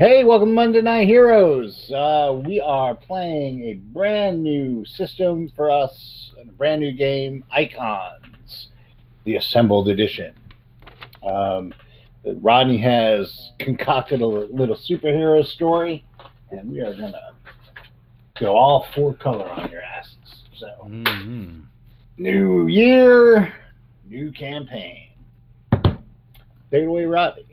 Hey, welcome to Monday Night Heroes. Uh, we are playing a brand new system for us, a brand new game, Icons, the Assembled Edition. Um, Rodney has concocted a little superhero story, and we are going to go all four color on your asses. So, Mhm. new year, new campaign. Take it away, Rodney.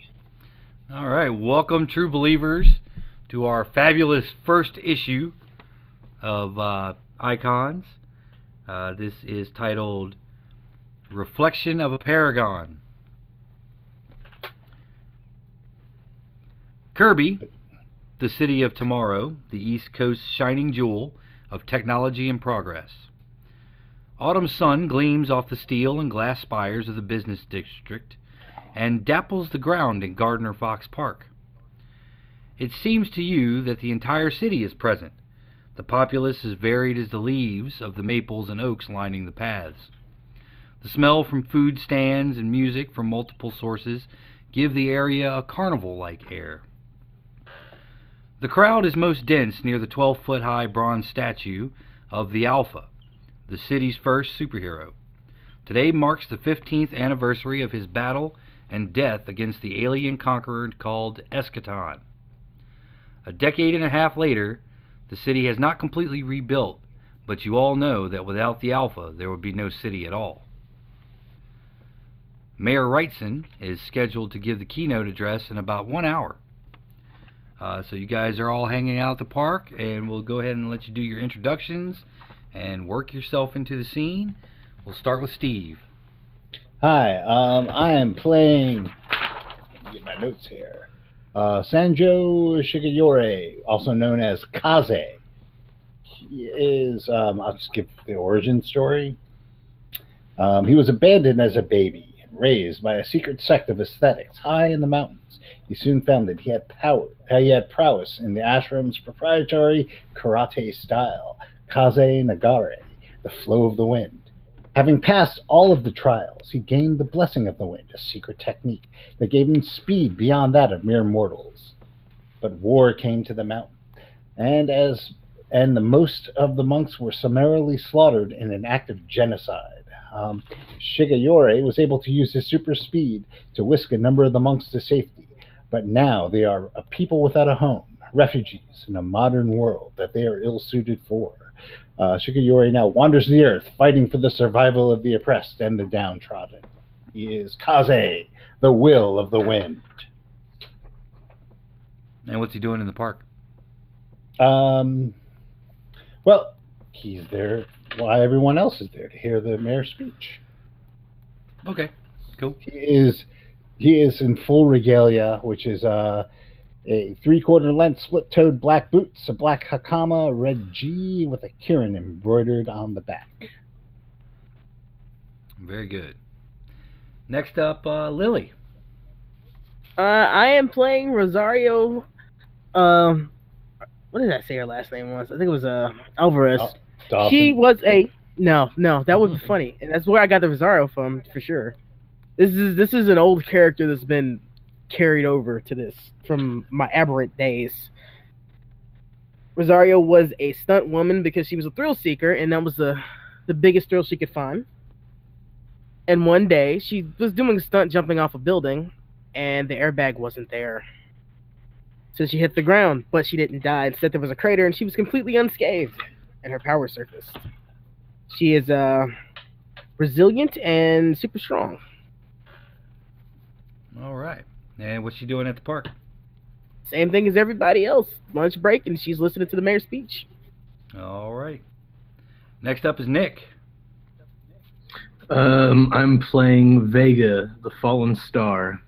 All right, welcome, true believers, to our fabulous first issue of uh, Icons. Uh, this is titled Reflection of a Paragon. Kirby, the city of tomorrow, the East Coast's shining jewel of technology and progress. Autumn sun gleams off the steel and glass spires of the business district and dapples the ground in Gardner Fox Park. It seems to you that the entire city is present, the populace as varied as the leaves of the maples and oaks lining the paths. The smell from food stands and music from multiple sources give the area a carnival like air. The crowd is most dense near the 12 foot high bronze statue of the Alpha, the city's first superhero. Today marks the 15th anniversary of his battle and death against the alien conqueror called Eschaton. A decade and a half later, the city has not completely rebuilt, but you all know that without the Alpha, there would be no city at all. Mayor Wrightson is scheduled to give the keynote address in about one hour. Uh, so you guys are all hanging out at the park, and we'll go ahead and let you do your introductions and work yourself into the scene. We'll start with Steve. Hi, um, I am playing. Get my notes here. Uh, Sanjo Shigeyori, also known as Kaze. He is. Um, I'll give the origin story. Um, he was abandoned as a baby and raised by a secret sect of aesthetics high in the mountains. He soon found that he had power. uh, He had prowess in the ashram's proprietary karate style, Kaze Nagare, the flow of the wind. Having passed all of the trials, he gained the blessing of the wind, a secret technique that gave him speed beyond that of mere mortals. But war came to the mountain, and as and the most of the monks were summarily slaughtered in an act of genocide. Um, was able to use his super speed to whisk a number of the monks to safety, but now they are a people without a home, refugees in a modern world that they are ill suited for. Uh, Shigeyori now wanders the earth, fighting for the survival of the oppressed and the downtrodden. He is Kaze, the will of the wind. And what's he doing in the park? Um, well, he's there while everyone else is there to hear the mayor's speech. Okay, cool. He is he is in full regalia, which is uh, a three-quarter length split-toed black boots, a black hakama, red gi with a Kirin embroidered on the back. Very good. Next up, uh, Lily. Uh, I am playing Rosario. Um, what did I say her last name was? I think it was uh Alvarez. Oh, she was a no, no. That would be funny, and that's where I got the Rosario from for sure. This is this is an old character that's been carried over to this from my aberrant days. Rosario was a stunt woman because she was a thrill seeker, and that was the the biggest thrill she could find. And one day she was doing a stunt jumping off a building, and the airbag wasn't there. So she hit the ground, but she didn't die. Instead, there was a crater, and she was completely unscathed, and her power surfaced. She is uh, resilient and super strong. All right. And what's she doing at the park? Same thing as everybody else. Lunch break, and she's listening to the mayor's speech. All right. Next up is Nick. Um, I'm playing Vega, the Fallen Star,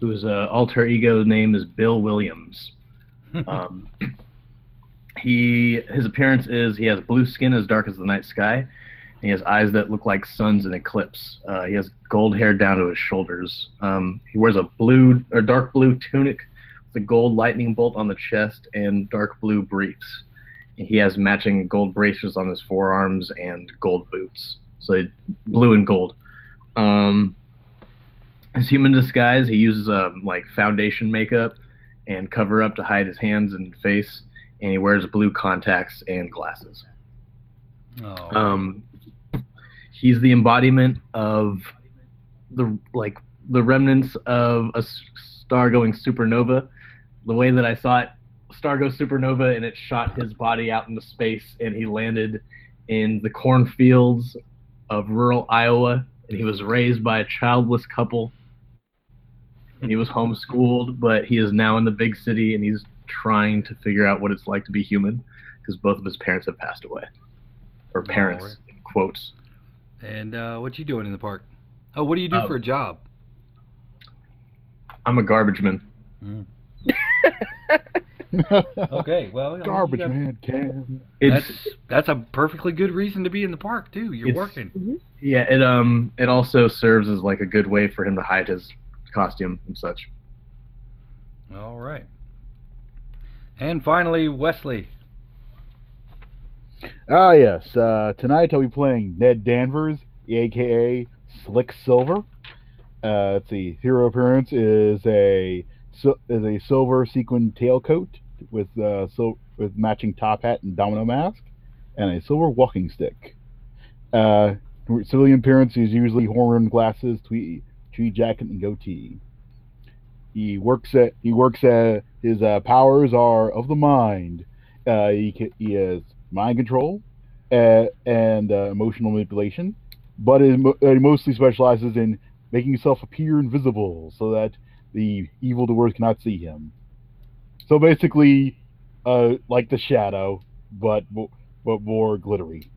whose uh, alter ego name is Bill Williams. Um, he his appearance is he has blue skin as dark as the night sky, and he has eyes that look like suns in eclipse. Uh, he has gold hair down to his shoulders. Um, he wears a blue or dark blue tunic with a gold lightning bolt on the chest and dark blue briefs. He has matching gold bracelets on his forearms and gold boots. So blue and gold. Um, his human disguise, he uses um, like foundation makeup and cover up to hide his hands and face, and he wears blue contacts and glasses. Oh, Um, he's the embodiment of the like the remnants of a star going supernova. The way that I saw it, star goes supernova, and it shot his body out into space, and he landed in the cornfields of rural Iowa, and he was raised by a childless couple. And he was homeschooled, but he is now in the big city, and he's trying to figure out what it's like to be human, because both of his parents have passed away, or oh, parents, Alright. in quotes. And uh, what you doing in the park? Oh, what do you do Oh. for a job? I'm a garbage man. Okay, well, I mean, Garbage got- man. It's That's that's a perfectly good reason to be in the park too. You're working. yeah. It um. It also serves as like a good way for him to hide his costume and such. All right. And finally, Wesley. Ah, yes. Uh, tonight I'll be playing Ned Danvers, aka Slick Silver. Uh, let's see. Hero appearance is a is a silver sequin tailcoat with uh, sil- with matching top hat and domino mask, and a silver walking stick. Uh, civilian appearance is usually horn glasses, tweed, tweed jacket, and goatee. He works at he works at his uh, powers are of the mind. Uh, he he has mind control uh, and uh, emotional manipulation, but it, he mostly specializes in making himself appear invisible so that the evil doers cannot see him. So basically, uh, like the Shadow, but but more glittery.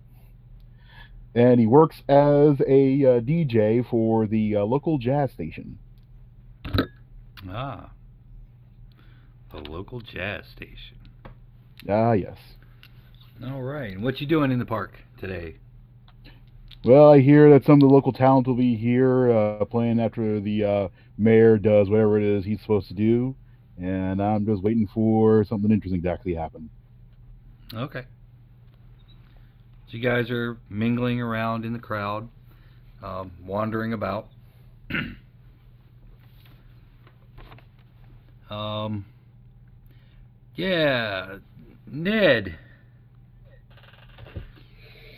And he works as a uh, DJ for the uh, local jazz station. Ah, the local jazz station. Ah, yes. All right. And what you doing in the park today? Well, I hear that some of the local talent will be here uh, playing after the uh, mayor does whatever it is he's supposed to do, and I'm just waiting for something interesting to actually happen. Okay. So you guys are mingling around in the crowd, um, wandering about. um, yeah, Ned,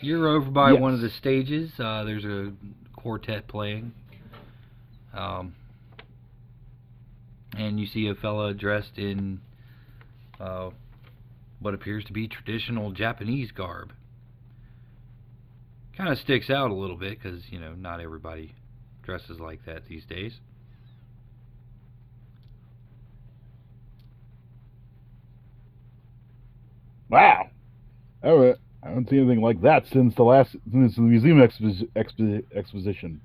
you're over by one of the stages. Uh, there's a quartet playing. Um, and you see a fella dressed in uh, what appears to be traditional Japanese garb. Kind of sticks out a little bit because, you know, not everybody dresses like that these days. Wow! All right. I haven't seen anything like that since the last since the museum expo- expo- exposition.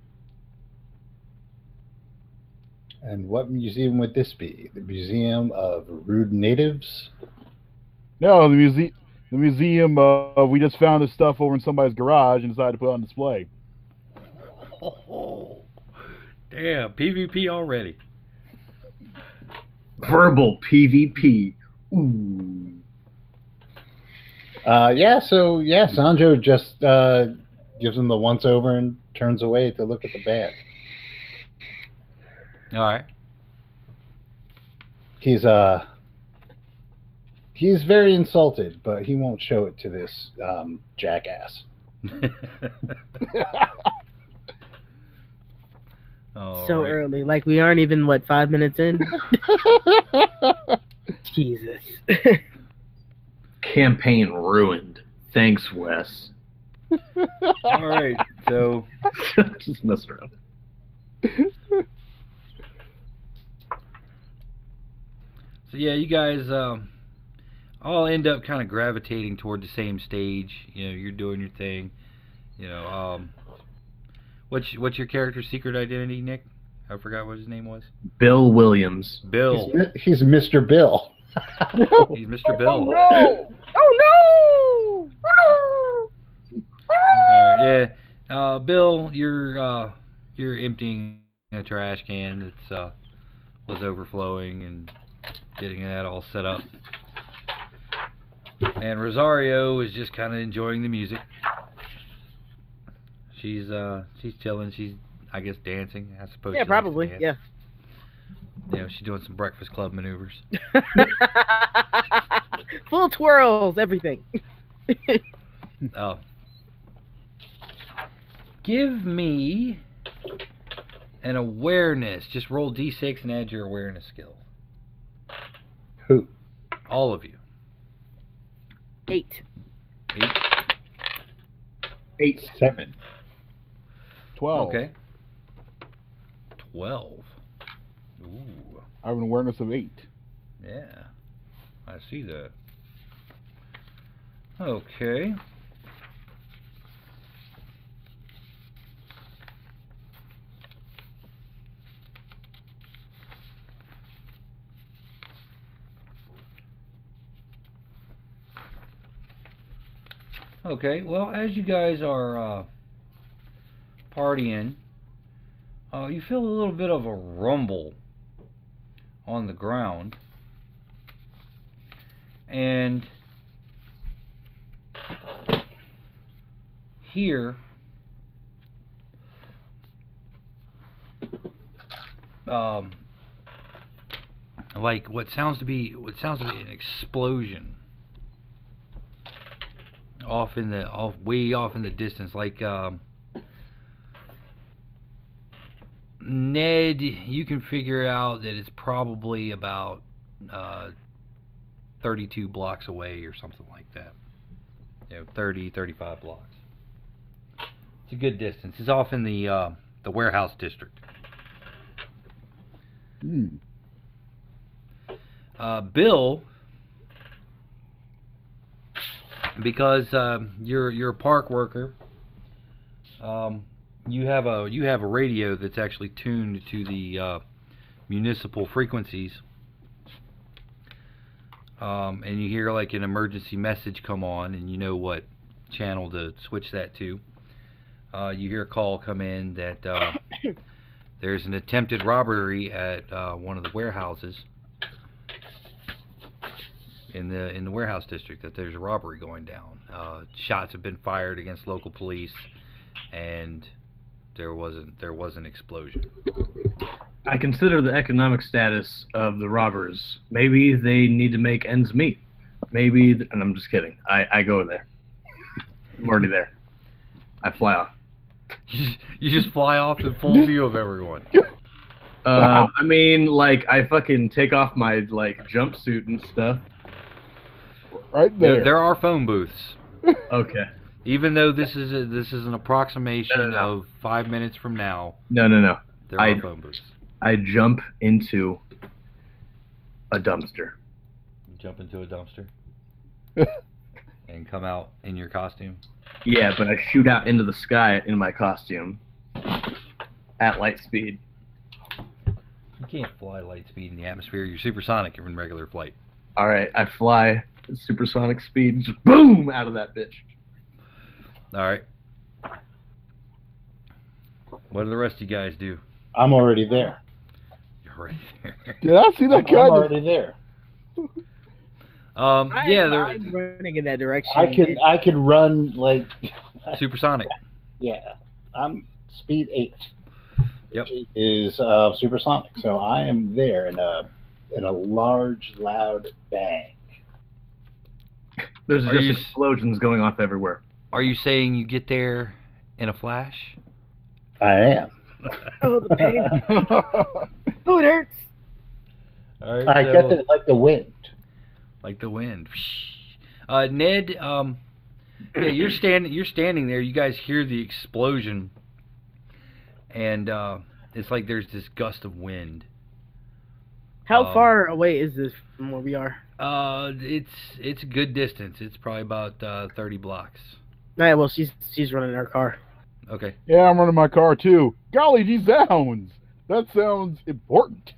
And what museum would this be? The Museum of Rude Natives? No, the museum. The museum. Uh, we just found this stuff over in somebody's garage and decided to put it on display. Oh, damn, PvP already. Verbal PvP. Ooh. Uh, yeah, so yeah, Sanjo just uh, gives him the once over and turns away to look at the band. All right. He's uh he's very insulted, but he won't show it to this um, jackass. All so right. early. Like we aren't even what five minutes in. Jesus. Campaign ruined. Thanks, Wes. All right. So Just messing around. So yeah, you guys um, all end up kind of gravitating toward the same stage. You know, you're doing your thing. You know, um, what's what's your character's secret identity, Nick? I forgot what his name was. Bill Williams. Bill. He's, he's Mr. Bill. He's Mr. Bill. Oh no! Oh Alright, yeah. Uh, Bill, you're uh, you're emptying a trash can that's uh, was overflowing and getting that all set up. And Rosario is just kind of enjoying the music. She's uh she's chilling. She's I guess dancing. I suppose. Yeah, she likes to probably. dance. Yeah. You know, she's doing some Breakfast Club maneuvers. Full twirls, everything. Oh. Give me an awareness. Just roll d6 and add your awareness skill. Who? All of you. Eight. Eight. Eight. Seven. Twelve. Okay. Twelve. I have an awareness of eight. Yeah. I see that. Okay. Okay, well, as you guys are uh, partying, uh, you feel a little bit of a rumble on the ground. And here, um, like what sounds to be what sounds to be an explosion off in the off way off in the distance, like um, Ned, you can figure out that it's probably about uh, 32 blocks away or something like that. You know, 30, 35 blocks. It's a good distance. It's off in the uh, the warehouse district. Hmm. Uh, Bill, because um, you're you're a park worker, um, you have a you have a radio that's actually tuned to the uh, municipal frequencies, um, and you hear like an emergency message come on, and you know what channel to switch that to. Uh, you hear a call come in that uh, there's an attempted robbery at uh, one of the warehouses in the in the warehouse district. That there's a robbery going down. Uh, shots have been fired against local police, and there wasn't there was an explosion. I consider the economic status of the robbers. Maybe they need to make ends meet. Maybe, th- and I'm just kidding. I, I go there. I'm already there. I fly off. You just, you just fly off in full view of everyone. Uh, I mean, like I fucking take off my like jumpsuit and stuff. Right There, there. there are phone booths. Okay. Even though this is a, this is an approximation No, no, no. of five minutes from now, No, no, no. there I- are phone booths. I jump into a dumpster. You jump into a dumpster and come out in your costume. Yeah, but I shoot out into the sky in my costume at light speed. You can't fly light speed in the atmosphere. You're supersonic in regular flight. All right, I fly at supersonic speed, boom out of that bitch. All right. What do the rest of you guys do? I'm already there. You're right there. Did I see that guy? I'm already there. Um, I, yeah, they're I'm running in that direction. I could I could run like supersonic. yeah. I'm speed eight. Yep. Is uh, supersonic, so I am there in a in a large, loud bang. There's Are just you- explosions going off everywhere. Are you saying you get there in a flash? I am. Oh, the pain. oh, it hurts. All right. I so- get it like the wind. like the wind. Uh, Ned, um, yeah, you're standing. You're standing there. You guys hear the explosion, and uh, it's like there's this gust of wind. How Um, far away is this from where we are? Uh, it's it's a good distance. It's probably about uh, 30 blocks. All right, well, she's she's running her car. Okay. yeah, I'm running my car too. Golly gee zounds. That sounds important.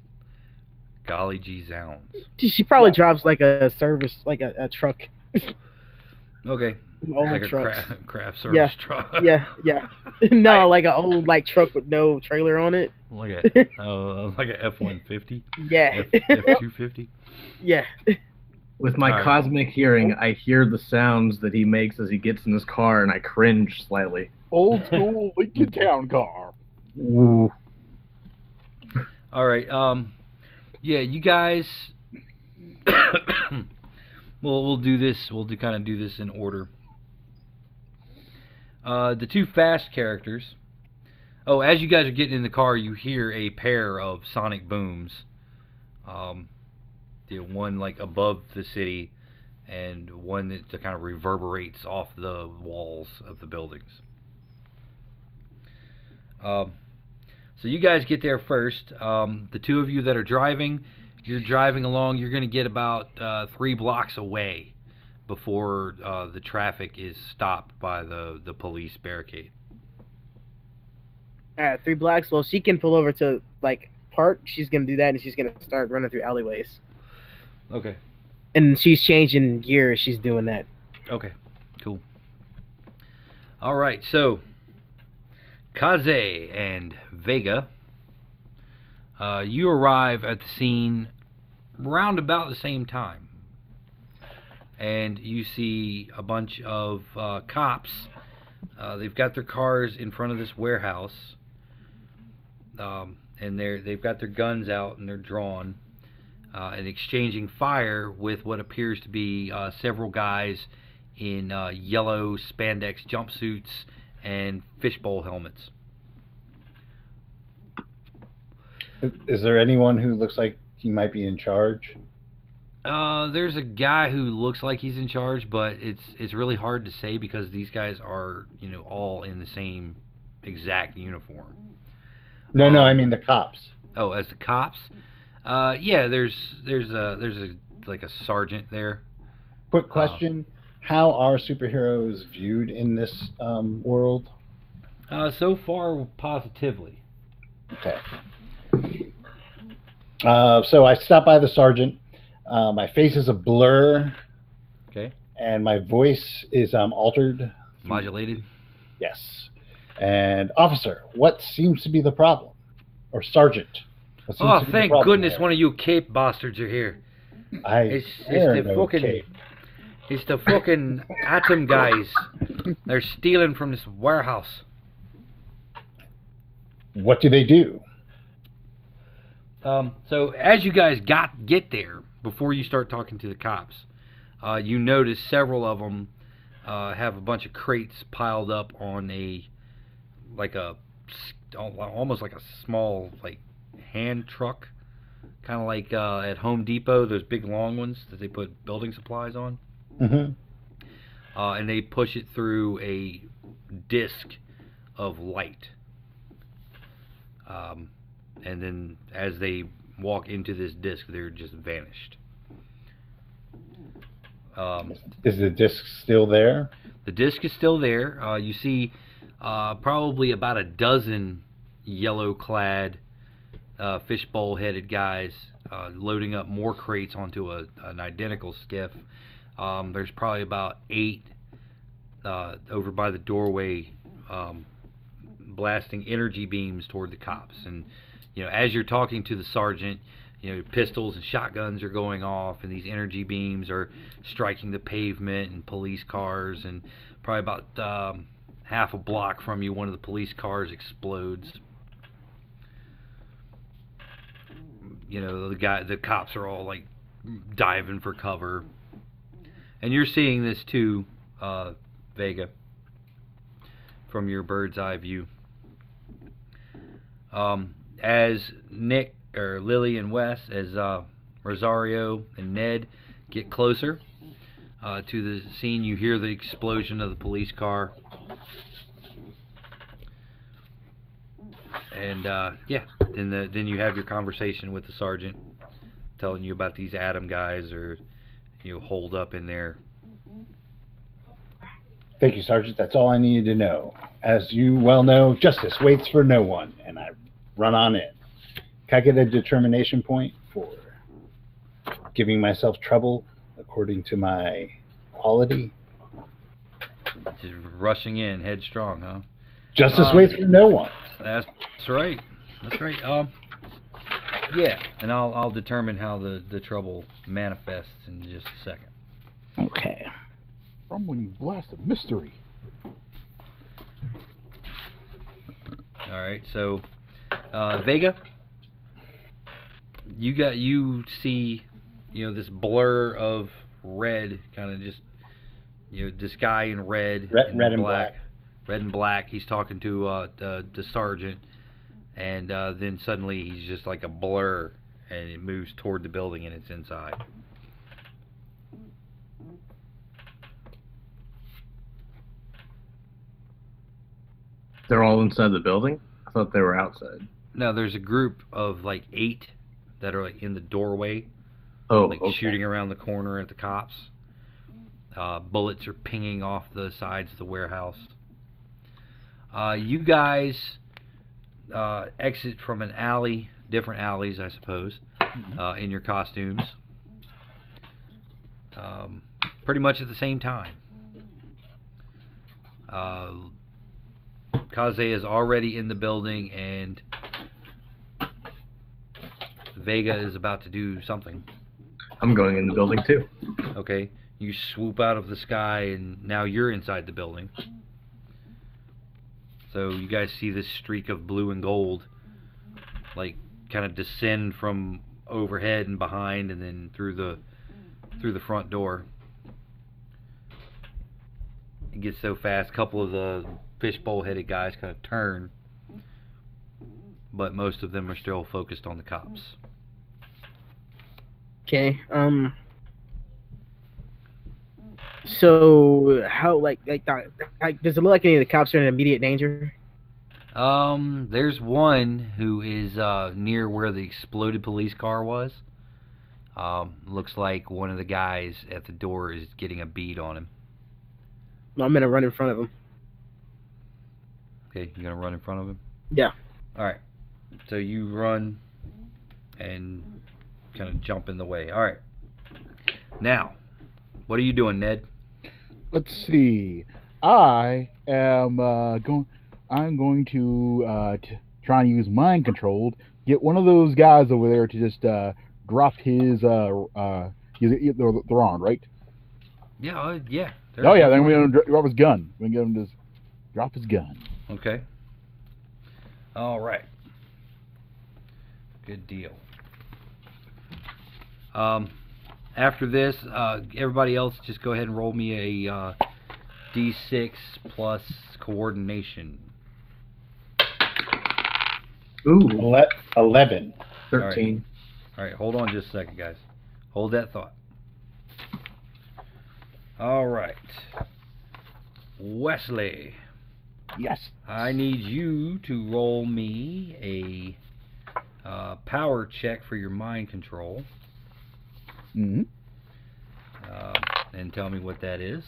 Golly gee zounds. She, she probably drives like a service, like a, a truck, Okay. an old like a truck. craft, craft service Yeah, truck. Yeah, yeah. no, like an old like truck with no trailer on it. like a uh, like a F one fifty. Yeah, F two fifty. yeah. With my All right. cosmic hearing, I hear the sounds that he makes as he gets in his car, and I cringe slightly. Old school Lincoln Town car. Ooh. All right. Um, yeah, you guys. we'll we'll do this. We'll do kind of do this in order. Uh, the two fast characters. Oh, as you guys are getting in the car, you hear a pair of sonic booms. Um, the one like above the city, and one that kind of reverberates off the walls of the buildings. Um, so you guys get there first. Um, the two of you that are driving, you're driving along. You're going to get about uh, three blocks away before uh, the traffic is stopped by the the police barricade. Right, three blocks. Well, she can pull over to like park. She's gonna do that, and she's gonna start running through alleyways. Okay. And she's changing gears. She's doing that. Okay. Cool. All right. So, Kaze and Vega, uh, you arrive at the scene round about the same time, and you see a bunch of uh, cops. Uh, they've got their cars in front of this warehouse, um, and they're they've got their guns out and they're drawn uh, and exchanging fire with what appears to be uh, several guys in uh, yellow spandex jumpsuits and fishbowl helmets. Is, there anyone who looks like he might be in charge? Uh, there's a guy who looks like he's in charge, but it's it's really hard to say because these guys are you know all in the same exact uniform. No, no, I mean the cops. Oh, as the cops, uh, yeah, there's there's a there's a like a sergeant there. Quick question: How are superheroes viewed in this um, world? Uh, so far, positively. Okay. Uh, so I stop by the sergeant. Uh, my face is a blur, Okay, and my voice is um, altered. modulated. Yes. And officer, what seems to be the problem? Or sergeant? Oh, to be the thank goodness there? one of you cape bastards are here. I It's, it's the no fucking cape. it's the fucking atom guys. They're stealing from this warehouse. What do they do? Um, so as you guys got get there before you start talking to the cops, uh, you notice several of them uh, have a bunch of crates piled up on a like a almost like a small like hand truck, kind of like uh, at Home Depot those big long ones that they put building supplies on. hmm uh, and they push it through a disc of light. Um, and then as they walk into this disc, they're just vanished. Um, Is the disc still there? the disc is still there. Uh, you see uh, probably about a dozen yellow-clad, uh, fishbowl-headed guys uh, loading up more crates onto a, an identical skiff. Um, there's probably about eight uh, over by the doorway, um, blasting energy beams toward the cops. And you know, as you're talking to the sergeant, you know, pistols and shotguns are going off, and these energy beams are striking the pavement and police cars. And probably about um, half a block from you, one of the police cars explodes. You know, the guy, the cops are all like diving for cover, and you're seeing this too, uh, Vega, from your bird's eye view. Um, as Nick or Lily and Wes, as uh, Rosario and Ned get closer uh, to the scene, you hear the explosion of the police car. And uh, yeah, then the, then you have your conversation with the sergeant, telling you about these Atom guys or you know, holed up in there. Thank you, Sergeant. That's all I needed to know. As you well know, justice waits for no one, and I run on in. Can I get a determination point for giving myself trouble according to my quality? Just rushing in headstrong, huh? Justice Um, waits for no one. That's right. That's right. Um, yeah, and I'll I'll determine how the the trouble manifests in just a second. Okay. Rumbling blast of mystery. All right. So, uh, Vega, you got you see, you know, this blur of red, kind of just, you know, this guy in red, Red- red and red and black. He's talking to uh, the, the sergeant, and uh, then suddenly he's just like a blur, and it moves toward the building, and it's inside. They're all inside the building. I thought they were outside. Now there's a group of like eight that are like in the doorway, Oh, like okay. shooting around the corner at the cops. Uh, bullets are pinging off the sides of the warehouse. Uh, you guys uh, exit from an alley, different alleys, I suppose, uh, in your costumes. Um, pretty much at the same time. Uh, Kaze is already in the building, and Vega is about to do something. I'm going in the building too. Okay, you swoop out of the sky, and now you're inside the building. So you guys see this streak of blue and gold, like kind of descend from overhead and behind, and then through the through the front door. It gets so fast. A couple of the fishbowl-headed guys kind of turn, but most of them are still focused on the cops. Okay. Um. So how like like, like does it look like any of the cops are in immediate danger? Um, there's one who is uh, near where the exploded police car was. Um, looks like one of the guys at the door is getting a bead on him. I'm gonna run in front of him. Okay, you're gonna run in front of him? Yeah. All right. So you run and kind of jump in the way. All right. Now, what are you doing, Ned? Let's see. I am uh, going. I'm going to uh, t- try and use mind control. Get one of those guys over there to just uh, drop his. Uh, uh, he- they're, right? Yeah, uh, yeah. Oh yeah, then we're gonna drop his gun. We can get him to just drop his gun. Okay. All right. Good deal. Um, after this, uh, everybody else, just go ahead and roll me a uh, d6 plus coordination. Ooh, Ele- Eleven. thirteen. All right, hold on just a second, guys. Hold that thought. All right. Wesley, Yes. I need you to roll me a uh, power check for your mind control. Hmm Uh, and tell me what that is.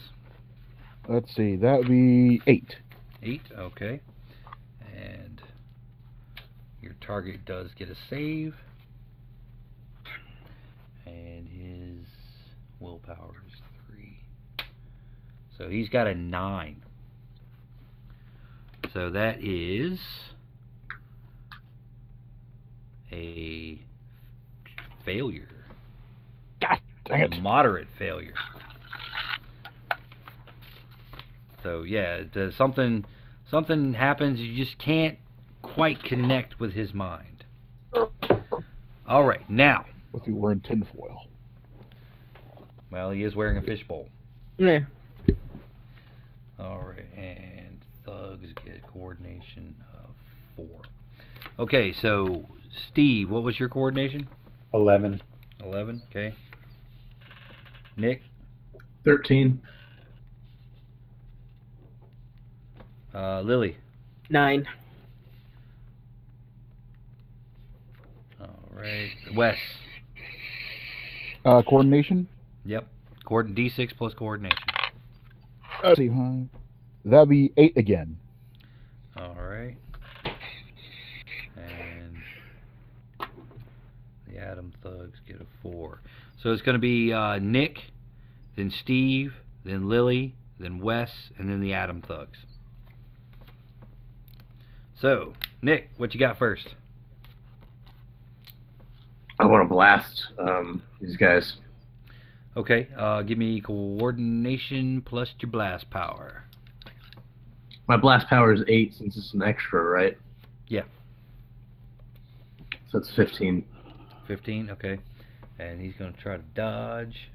Let's see. That would be eight. Eight, okay. And your target does get a save. And his willpower is three. So he's got a nine. So that is a failure. Dang it. A moderate failure. So yeah, something something happens. You just can't quite connect with his mind. All right, now. Let's see. We're in tinfoil. Well, he is wearing a fishbowl. Yeah. All right, and thugs get coordination of four. Okay, so Steve, what was your coordination? Eleven. Eleven. Okay. Nick, Thirteen. uh, Lily. Nine. All right, Wes. Uh, coordination. Yep. Coord- D6 plus coordination. Let's see. Huh? That'd be eight again. All right. And the Atom Thugs get a four. So it's going to be uh, Nick, then Steve, then Lily, then Wes, and then the Atom Thugs. So, Nick, what you got first? I want to blast um, these guys. Okay, uh, give me coordination plus your blast power. My blast power is eight since it's an extra, right? Yeah. So it's fifteen. 15, okay. And he's going to try to dodge.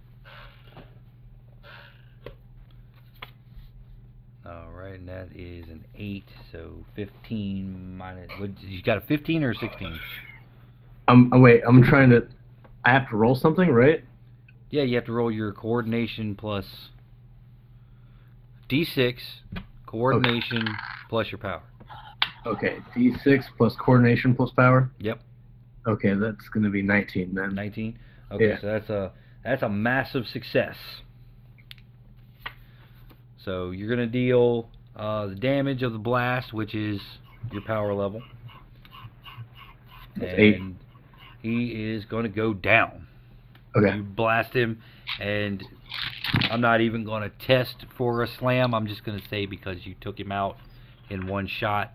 All right, and that is an 8, so 15 minus. What, you got a 15 or a 16? I'm oh, wait. I'm trying to. I have to roll something, right? Yeah, you have to roll your coordination plus D6, coordination plus your power. Okay. D6 plus coordination plus power. Yep. Okay, that's gonna be 19 then. 19. Okay, Yeah. so that's a that's a massive success. So you're gonna deal uh, the damage of the blast, which is your power level, That's and eight. he is going to go down. Okay. You blast him, and I'm not even going to test for a slam. I'm just going to say because you took him out in one shot,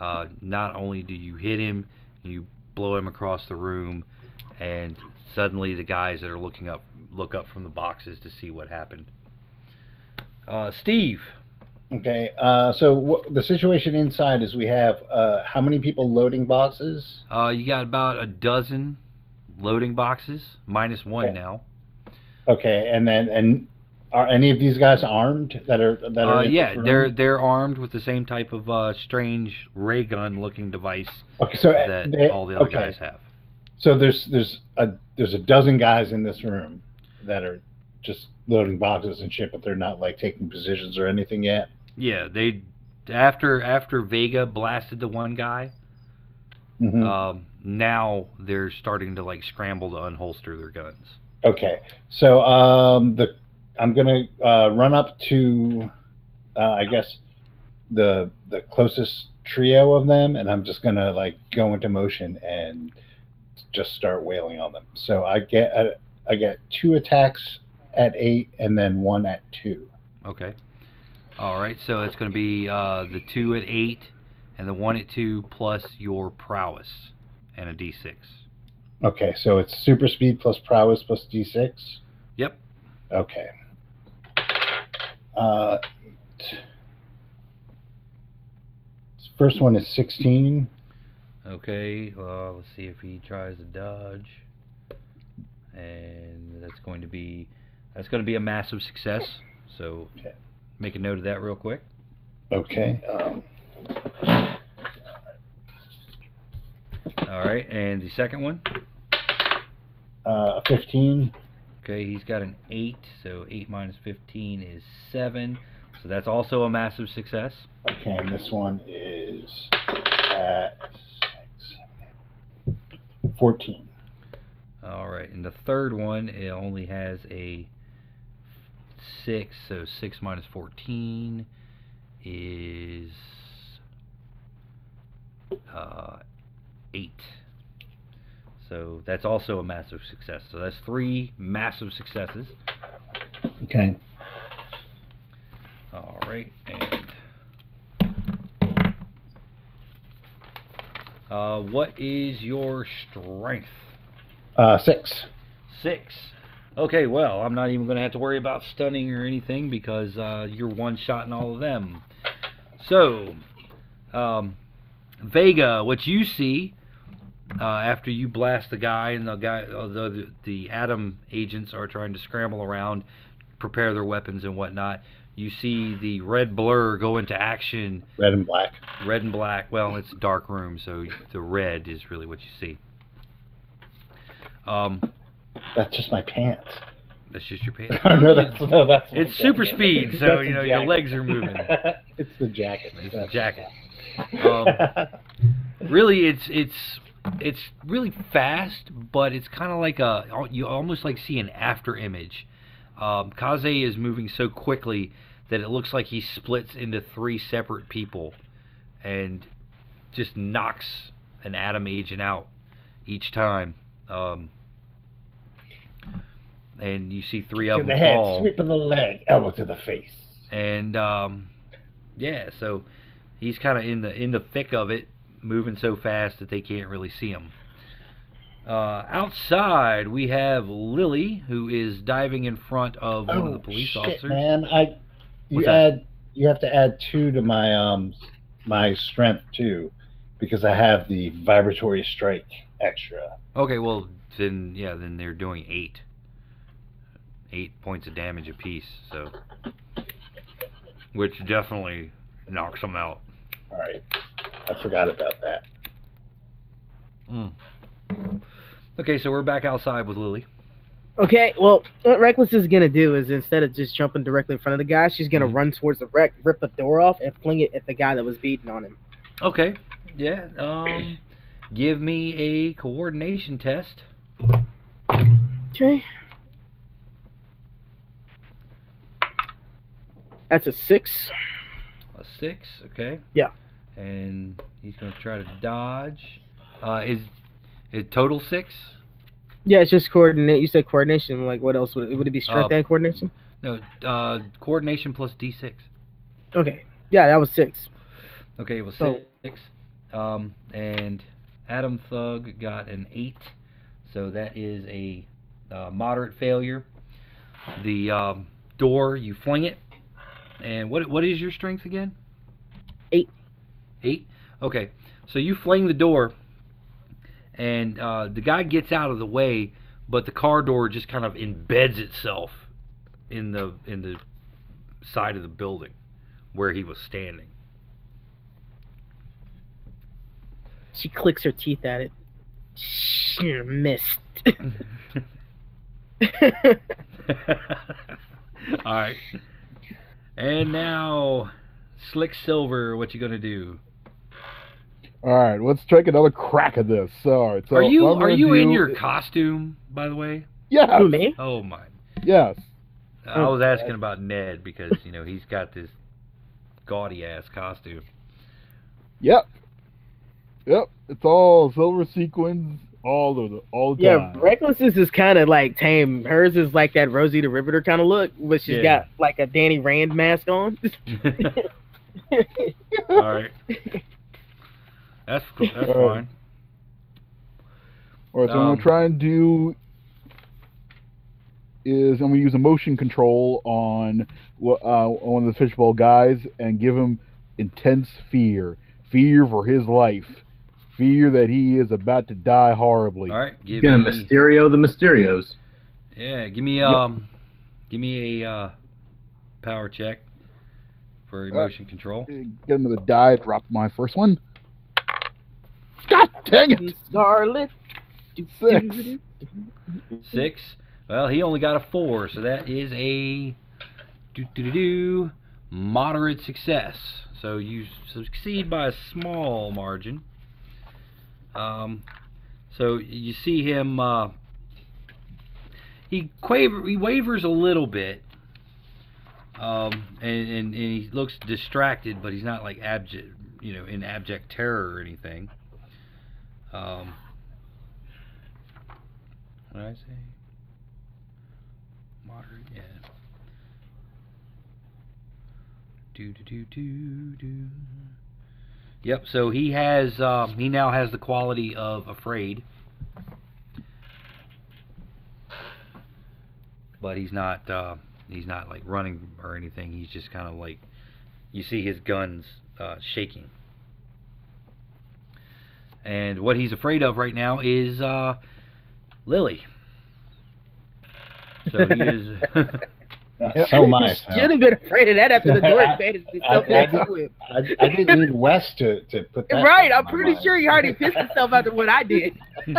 uh, not only do you hit him, you blow him across the room, and suddenly the guys that are looking up look up from the boxes to see what happened. Uh, Steve, Okay, uh, so the situation inside is we have uh, how many people loading boxes? uh, you got about a dozen loading boxes, minus one Okay. now. Okay, and then and are any of these guys armed that are that are? Uh, yeah, room? they're they're armed with the same type of uh, strange ray gun looking device okay. So uh, that they- all the other okay. guys have. So there's there's a there's a dozen guys in this room that are just loading boxes and shit, but they're not like taking positions or anything yet. Yeah, they after after Vega blasted the one guy, Mhm. um, now they're starting to like scramble to unholster their guns. Okay, so um, the I'm gonna uh, run up to, uh, I guess, the the closest trio of them, and I'm just gonna like go into motion and just start wailing on them. So I get uh, I get two attacks at eight, and then one at two. Okay. All right, so it's going to be uh, the two at eight and the one at two plus your prowess and a d6. Okay, so it's super speed plus prowess plus d6. Yep. Okay. Uh, first one is 16. Okay, well, let's see if he tries to dodge. And that's going to be that's going to be a massive success. So Okay. make a note of that real quick. Okay. Um, All right, and the second one. uh, 15. Okay, he's got an 8, so 8 minus 15 is 7. So that's also a massive success. Okay, and this one is at six, seven, eight, 14. All right, and the third one it only has a 6, so 6 minus 14 is uh, 8. So that's also a massive success. So that's three massive successes. Okay. All right, and uh, what is your strength? Uh, six. Six. Okay, well, I'm not even going to have to worry about stunning or anything because uh, you're one shot in all of them. So, um, Vega, what you see uh, after you blast the guy and the guy, uh, the the Atom agents are trying to scramble around, prepare their weapons and whatnot. You see the red blur go into action Red and black. red and black. Well, it's a dark room, so the red is really what you see. Um, That's just my pants. that's just your pants. no, that's, no, that's It's super jacket. speed, so you know your legs are moving. it's the jacket. It's the jacket. Um, really, it's it's it's really fast, but it's kind of like a you almost like see an after image. Um, Kaze is moving so quickly that it looks like he splits into three separate people, and just knocks an atom agent out each time. Um, and you see three of to them the head, fall sweep of the leg, elbow to the face. and um, yeah, so he's kind of in the in the thick of it, moving so fast that they can't really see him. Uh, outside, we have Lily, who is diving in front of one of the police Oh, shit, officers. man! I you What's that? add you have to add two to my um my strength too, because I have the vibratory strike extra. Okay, well, then yeah, then they're doing eight. Eight points of damage apiece. So, which definitely knocks them out. All right. I forgot about that. Okay, so we're back outside with Lily. Okay, well, what Reckless is gonna do is instead of just jumping directly in front of the guy, she's gonna Mhm. run towards the wreck, rip the door off, and fling it at the guy that was beating on him. Okay. Yeah. Um, give me a coordination test. Okay. That's a six. A six. Okay. Yeah. And he's gonna try to dodge. Uh, is it total six? Yeah, it's just coordinate. You said coordination. Like, what else would it, would it be? Strength Uh, and coordination? No. Uh, coordination plus d6. Okay. Yeah, that was six. Okay, it was So- six. Um, and Atom Thug got an eight, so that is a uh, moderate failure. The um, door, you fling it, and what what is your strength again? Eight. Eight. Okay, so you fling the door, and uh, the guy gets out of the way, but the car door just kind of embeds itself in the in the side of the building where he was standing. She clicks her teeth at it. Sheer missed. All right. And now, Slick Silver, what you gonna do? All right, let's take another crack at this. All right, so are you are gonna you in do- your costume, by the way? Yes, Who, me? Oh my! yes. I Oh, was asking about Ned because you know he's got this gaudy ass costume. Yep. Yep. It's all silver sequins all of the all the Yeah, time. Reckless's is kind of like tame. Hers is like that Rosie the Riveter kind of look, but she's Yeah. got like a Danny Rand mask on. All right. That's cool. That's Uh, fine. All right, so I'm Um, gonna try and do is I'm gonna use a motion control on wh- uh, one of the fishbowl guys and give him intense fear, fear for his life, fear that he is about to die horribly. All right. He's Give gonna me. Mysterio the Mysterios. Yeah. Give me um. Give me a uh, power check for emotion control. Get the die. Drop my first one. God dang it! Scarlet. Six. Six. Well, he only got a four, so that is a do do do do moderate success. So you succeed by a small margin. Um, so you see him. Uh, he quaver. He wavers a little bit. Um, and, and, and he looks distracted, but he's not like abject, you know, in abject terror or anything. Um, what did I say? Moderate, yeah. Do do do do do. Yep. So he has. Um, he now has the quality of afraid, but he's not. Uh, he's not like running or anything. He's just kind of like. You see his guns uh, shaking. And what he's afraid of right now is uh, Lily. So he is. So am I. Should have been afraid of that after the door embedded itself I- I- next to him. I, I didn't need Wes to, to put that. Right, I'm pretty mind. sure he already pissed himself after what I did.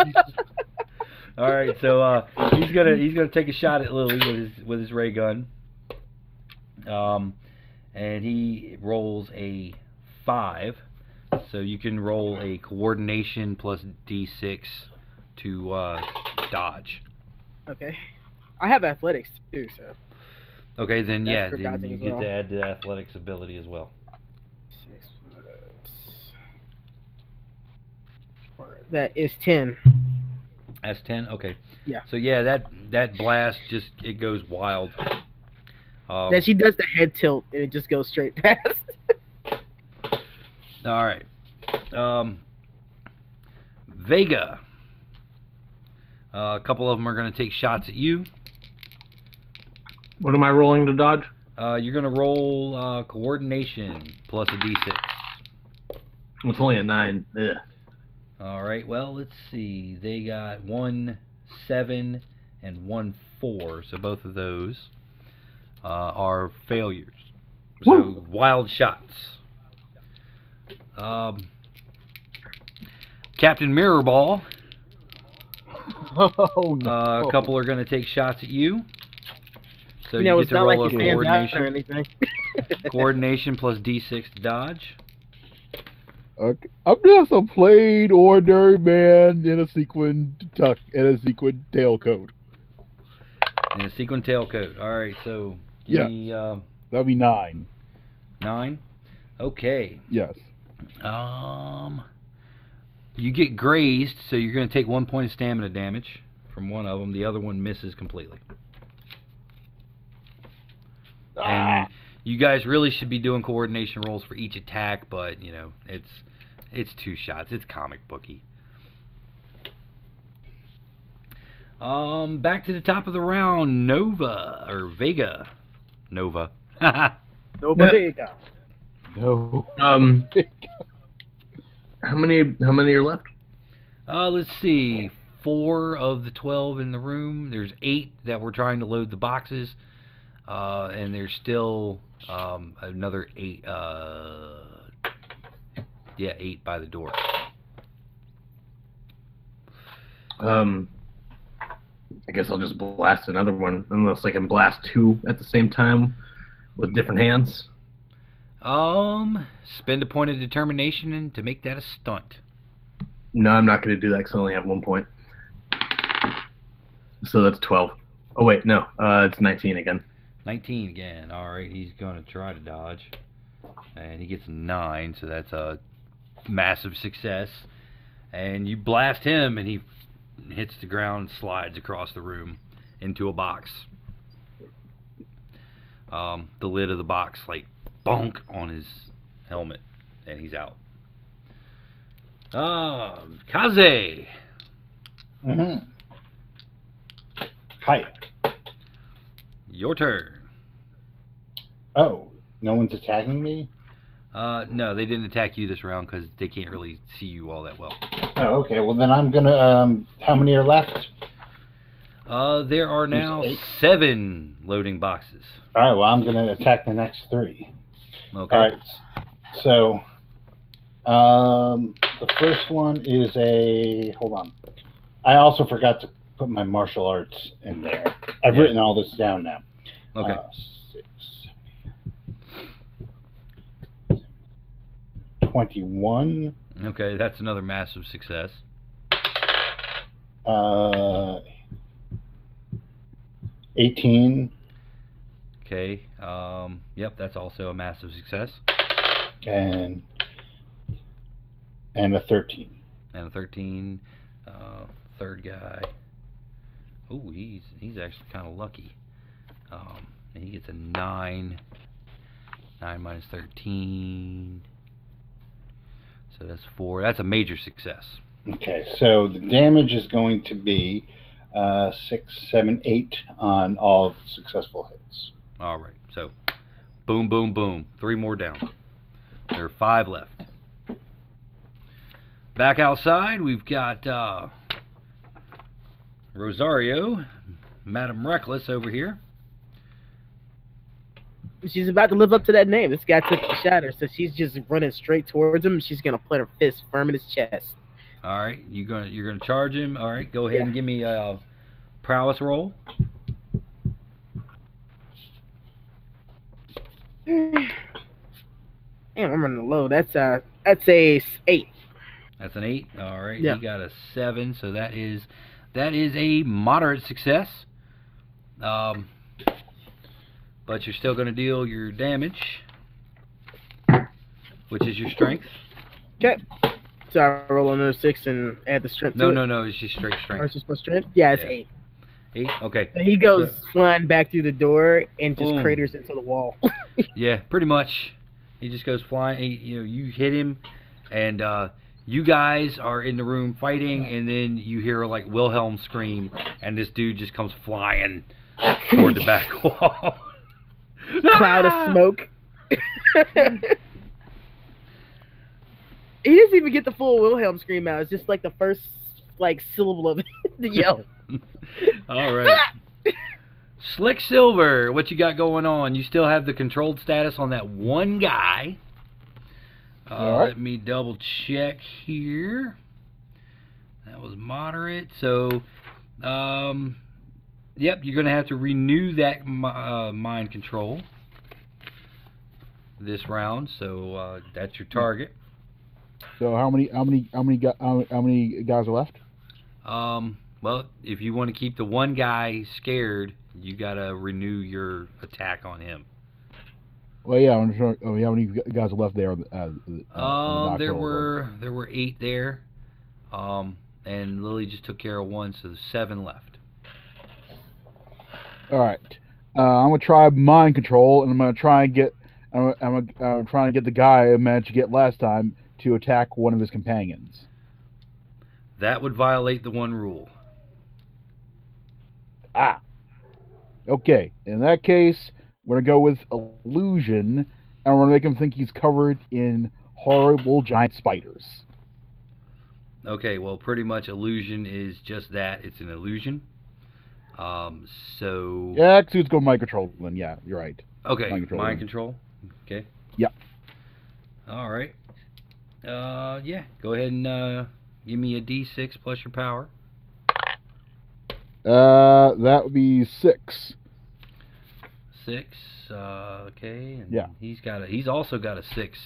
All right, so uh, he's gonna he's gonna take a shot at Lily with his with his ray gun. Um, and he rolls a five, so you can roll a coordination plus d6 to uh, dodge. Okay. I have athletics too, so. Okay, then yeah, then you get well. to add the athletics ability as well. That is 10. That's ten. Okay. Yeah. So yeah, that that blast just it goes wild. Um, Then she does the head tilt and it just goes straight past. All right. Um, Vega. Uh, a couple of them are going to take shots at you. What am I rolling to dodge? Uh, you're going to roll uh, coordination plus a d6. It's only a nine. Ugh. All right. Well, let's see. They got one seven, and one four. So both of those uh, are failures. So Woo. wild shots. Um, Captain Mirrorball, Oh no! uh, a couple are going to take shots at you. So you know, you it's get to not like roll he a stands out coordination. or anything. coordination plus d6 dodge. Okay. I'm just a plain ordinary man in a sequin tuck and a sequin tailcoat. And a sequin tailcoat. All right, so Yeah. me, uh, That'll be nine. nine. Okay. Yes. Um, you get grazed, so you're going to take one point of stamina damage from one of them. The other one misses completely. And you guys really should be doing coordination rolls for each attack, but you know it's it's two shots. It's comic booky. Um, back to the top of the round, Nova or Vega, Nova. Nobody got. No. Um, how many? How many are left? Uh, let's see. Four of the twelve in the room. There's eight that we're trying to load the boxes, uh, and there's still um, another eight. Uh, yeah, eight by the door. Um, I guess I'll just blast another one, unless I can blast two at the same time with different hands. Um, spend a point of determination and to make that a stunt. No, I'm not going to do that because I only have one point. So that's 12. Oh, wait, no. Uh, it's 19 again. 19 again. All right, he's going to try to dodge. And he gets a 9, so that's a massive success. And you blast him, and he hits the ground, and slides across the room into a box. Um, the lid of the box, like, bonk on his helmet, and he's out. Um, Kaze, Mm-hmm. Hi. your turn. Oh, no one's attacking me? Uh, no, they didn't attack you this round because they can't really see you all that well. Oh, okay. Well, then I'm gonna. Um, how many are left? Uh, there are There's now eight. seven loading boxes. All right. Well, I'm gonna attack the next three. Okay. All right. So, um, the first one is a. Hold on. I also forgot to put my martial arts in there. I've Yeah. written all this down now. Okay. Uh, six, Twenty-one. okay, that's another massive success. Uh, eighteen Okay. Um, yep, that's also a massive success. and and a thirteen. And a 13. Uh, third guy. Oh, he's he's actually kind of lucky. Um, and he gets a nine. Nine minus 13. So that's four. That's a major success. Okay, so the damage is going to be uh, six, seven, eight on all successful hits. All right. So, boom, boom, boom. Three more down. There are five left. Back outside, we've got uh, Rosario, Madam Reckless over here. She's about to live up to that name. This guy took the shatter, so she's just running straight towards him. She's gonna put her fist firm in his chest. All right, you're gonna you're gonna charge him. All right, go ahead and give me a prowess roll. Damn, I'm running low. That's uh, that's a eight. That's an eight. All right, Yeah. you got a seven, so that is that is a moderate success. Um, but you're still going to deal your damage, which is your strength. Okay. So I roll another six and add the strength. No, no, it. no, it's just straight Or it's strength. just my strength. Yeah, it's Yeah. eight. Eight. Okay. And he goes flying back through the door and just Boom. craters into the wall. Yeah, pretty much. He just goes flying. He, you know, you hit him, and uh, you guys are in the room fighting, and then you hear like Wilhelm scream, and this dude just comes flying toward the back wall. Cloud of smoke. he doesn't even get the full Wilhelm scream out. It's just like the first like syllable of it to yell. All right. Slick Silver, what you got going on? You still have the controlled status on that one guy. Uh, All right. Let me double check here. That was moderate. So, um, yep, you're going to have to renew that uh, mind control this round. So uh, that's your target. So how many how many how many how, how many guys are left? Um, well, if you want to keep the one guy scared, you got to renew your attack on him. Well, yeah, I'm sure. Oh, yeah, how many guys are left there? Uh, uh, Um, there were there were eight there, um, and Lily just took care of one, so there's seven left. All right. Uh, I'm gonna try mind control, and I'm gonna try and get. I'm, I'm, I'm trying to get the guy I managed to get last time to attack one of his companions. That would violate the one rule. Ah. Okay. In that case, we're gonna go with illusion, and we're gonna make him think he's covered in horrible giant spiders. Okay, well, pretty much illusion is just that. It's an illusion. Um, so Yeah, let's go mind control. Then, yeah, you're right. okay, mind mind control. control. Okay. Yeah. All right. Uh, yeah. Go ahead and uh, give me a D6 plus your power. Uh, that would be six. Six. Uh, okay. And Yeah. He's got a. He's also got a six.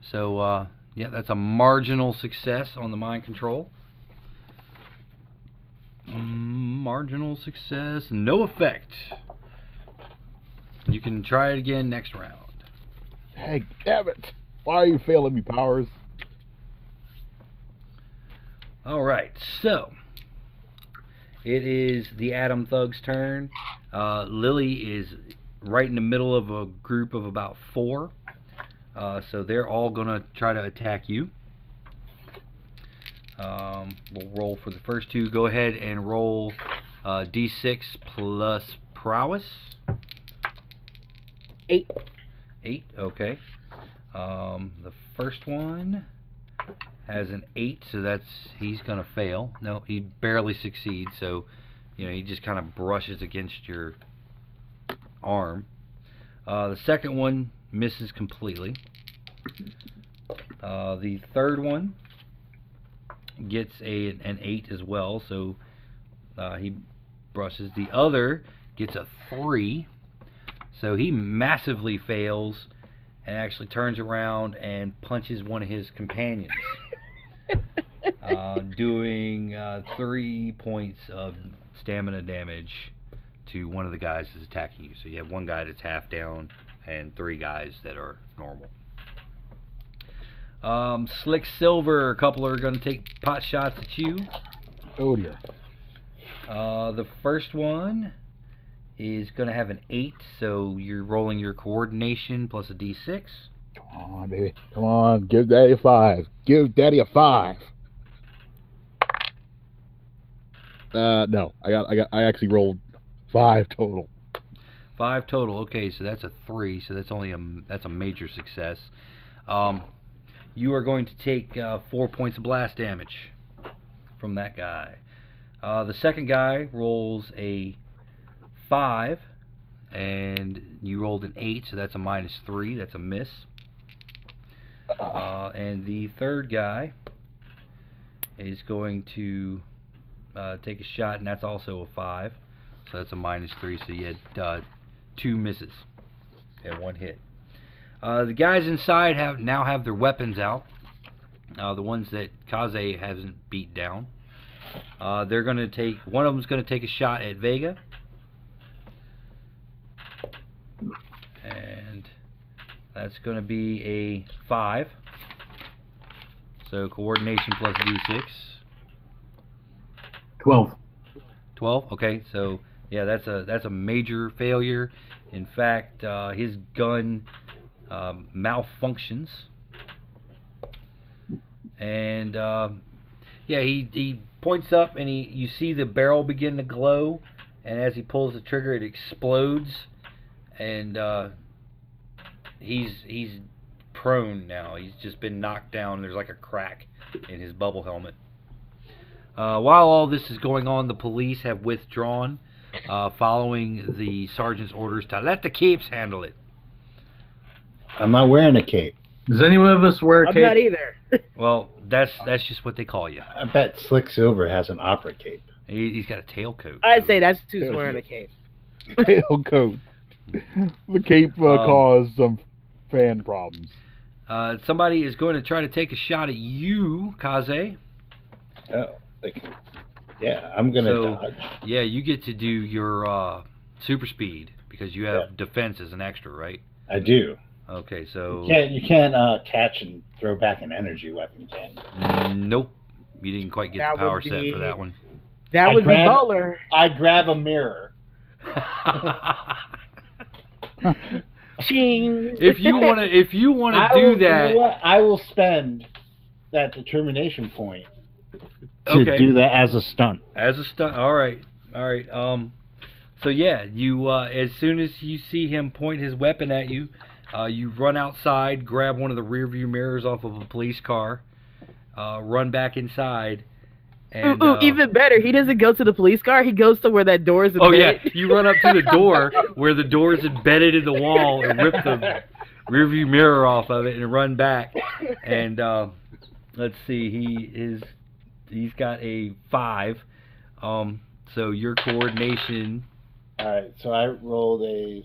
So uh, yeah, that's a marginal success on the mind control. Marginal success, no effect. You can try it again next round. Hey, damn it! Why are you failing me, Powers? All right, so it is the Atom Thug's turn. Uh, Lily is right in the middle of a group of about four, uh, so they're all gonna try to attack you. Um, we'll roll for the first two. Go ahead and roll uh, d6 plus prowess. Eight. Eight, okay. Um, the first one has an eight, so that's he's gonna fail. No, he barely succeeds, so you know he just kind of brushes against your arm. Uh, the second one misses completely. Uh, the third one gets a an eight as well, so uh, he brushes. The other gets a three, so he massively fails and actually turns around and punches one of his companions, uh, doing uh, three points of stamina damage to one of the guys that's attacking you. So you have one guy that's half down and three guys that are normal. Um, Slick Silver, a couple are going to take pot shots at you. Oh dear. Uh, the first one is going to have an 8, so you're rolling your coordination plus a d6. Come on, baby. Come on, give Daddy a five. Give Daddy a five. Uh, no, I got, I got, I actually rolled five total. Five total. Okay, so that's a three. So that's only a that's a major success. Um, you are going to take uh, four points of blast damage from that guy. Uh, the second guy rolls a five, and you rolled an eight, so that's a minus three. That's a miss. Uh, and the third guy is going to uh, take a shot, and that's also a five. So that's a minus three. So you had uh, two misses and one hit. Uh, the guys inside have now have their weapons out. Uh, the ones that Kaze hasn't beat down. Uh, they're going to take one of them's going to take a shot at Vega, and that's going to be a five. So coordination plus d6. Twelve. 12 okay so yeah that's a that's a major failure in fact uh, his gun um, malfunctions. And um, yeah he, he points up and he you see the barrel begin to glow. And as he pulls the trigger it explodes. And uh, he's he's prone now. He's just been knocked down. There's like a crack in his bubble helmet. Uh, while all this is going on, the police have withdrawn, uh, following the sergeant's orders to let the capes handle it. I'm not wearing a cape. Does anyone of us wear a I'm cape? not either. Well, that's that's just what they call you. I bet Slick Silver has an opera cape. He, he's got a tailcoat. I'd say that's who's wearing a cape. Tailcoat. The cape uh, Um, caused some fan problems. Uh, somebody is going to try to take a shot at you, Kaze. Oh, like, yeah, I'm gonna So- dodge. Yeah, you get to do your uh, super speed because you have Yeah. defense as an extra, right? I do. Okay, so You can't you can't uh, catch and throw back an energy weapon, can you? Nope, you didn't quite get That the power would set for that one. That I would be grab- I grab a mirror. Ching. if you want to, if you want I to will- do you know that. I will spend that determination point to Okay. do that as a stunt. As a stunt. All right. All right. Um. So yeah, you uh, as soon as you see him point his weapon at you, uh, you run outside, grab one of the rear view mirrors off of a police car, uh, run back inside, and ooh, ooh, uh, even better. He doesn't go to the police car. He goes to where that door is. Oh yeah, you run up to the door where the door is embedded in the wall and rip the rear view mirror off of it and run back. And uh, let's see, he is he's got a five. Um, so your coordination. All right, so I rolled a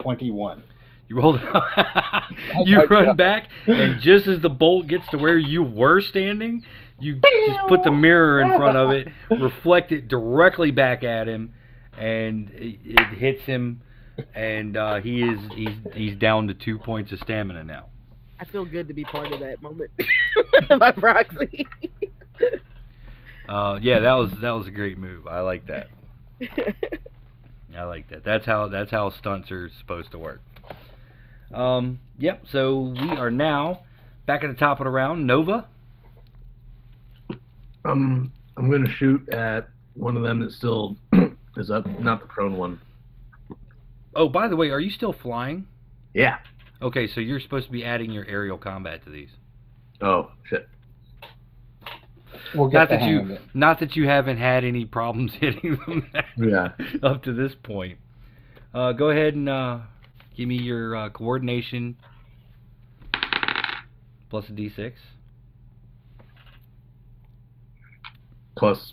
twenty-one. You rolled. you my run God. back, and just as the bolt gets to where you were standing, you just put the mirror in front of it, reflect it directly back at him, and it, it hits him, and uh, he is he's he's down to two points of stamina now. I feel good to be part of that moment My proxy. Uh, yeah, that was that was a great move. I like that. I like that. That's how that's how stunts are supposed to work. Um, yep. So we are now back at the top of the round. Nova. Um, I'm gonna shoot at one of them that still is up, not the prone one. Oh, by the way, are you still flying? Yeah. Okay, so you're supposed to be adding your aerial combat to these. Oh shit. We'll Not get the that you, not that you haven't had any problems hitting them Yeah. up to this point. Uh, go ahead and uh, give me your uh, coordination plus a d6. Plus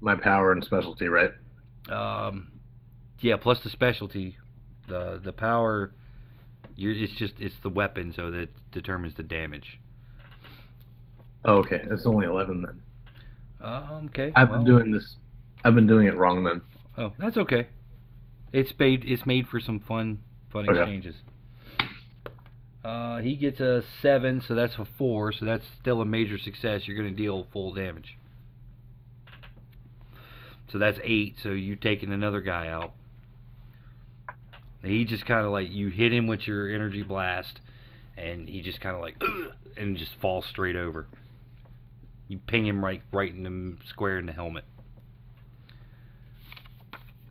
my power and specialty, right? Um, yeah, plus the specialty, the the power. You're, it's just it's the weapon, so that determines the damage. Oh, okay. it's only eleven then. Um, okay. I've well- been doing this. I've been doing it wrong then. Oh, that's okay. It's made it's made for some fun fun Okay. exchanges. Uh, he gets a seven, so that's a four, so that's still a major success. You're going to deal full damage. So that's eight. So you're taking another guy out. And he just kind of like you hit him with your energy blast, and he just kind of like and just falls straight over. You ping him right right in the square in the helmet.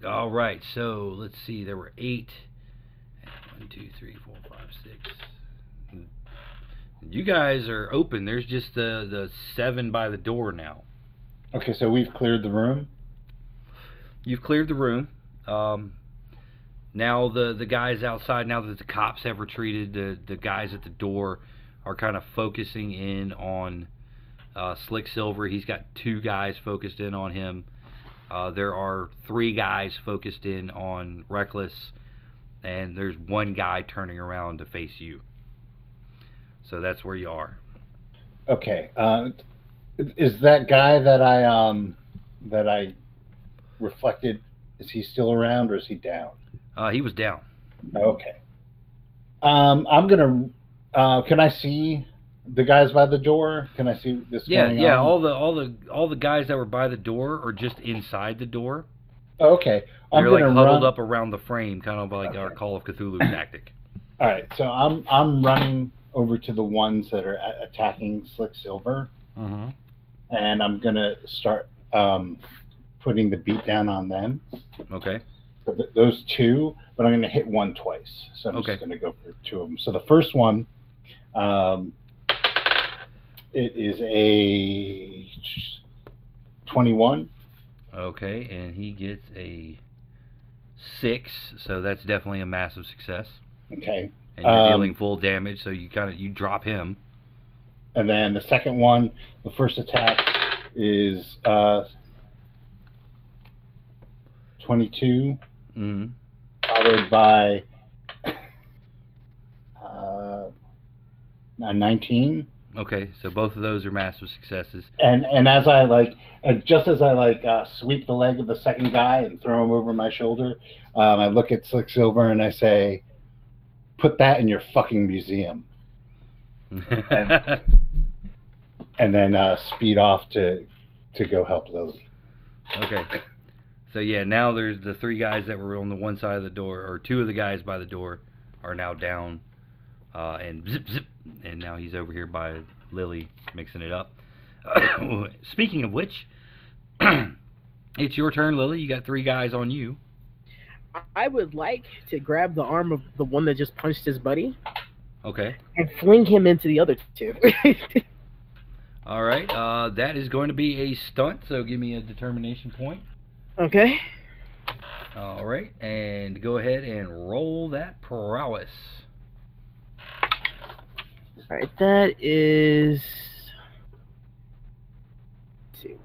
All right, so let's see. There were eight. One, two, three, four, five, six. You guys are open. There's just the the seven by the door now. Okay, so we've cleared the room. You've cleared the room. Um, now the the guys outside. Now that the cops have retreated, the the guys at the door are kind of focusing in on uh, Slick Silver. He's got two guys focused in on him. Uh, there are three guys focused in on Reckless, and there's one guy turning around to face you. So that's where you are. Okay. Uh, is that guy that I um that I reflected? Is he still around or is he down? Uh, he was down. Okay. Um, I'm gonna. Uh, can I see the guys by the door? Can I see this? Yeah, yeah. on? All the all the all the guys that were by the door or just inside the door. Oh, okay. I'm They're like gonna huddled run. up around the frame, kind of like our Call of Cthulhu tactic. All right. So I'm I'm running over to the ones that are attacking Slick Silver, Mm-hmm. and I'm gonna start um, putting the beat down on them. Okay. So th- those two, but I'm going to hit one twice. So I'm Okay. just going to go for two of them. So the first one, um, It is a 21. Okay, and he gets a six, so that's definitely a massive success. Okay. And you're Um, dealing full damage, so you kind of you drop him. And then the second one, the first attack is uh, 22, hmm followed by uh, a 19. Okay, so both of those are massive successes. And and as I like, uh, just as I like uh, sweep the leg of the second guy and throw him over my shoulder, um, I look at Slick Silver and I say, "Put that in your fucking museum." And then uh, speed off to to go help Lily. okay. So yeah, now there's the three guys that were on the one side of the door, or two of the guys by the door, are now down, uh, and zip zip, and now he's over here by Lily mixing it up. Speaking of which, it's your turn, Lily. You got three guys on you. I would like to grab the arm of the one that just punched his buddy Okay. and fling him into the other two. All right. Uh, that is going to be a stunt. So give me a determination point. okay. All right, and go ahead and roll that prowess. All right, that is. Two.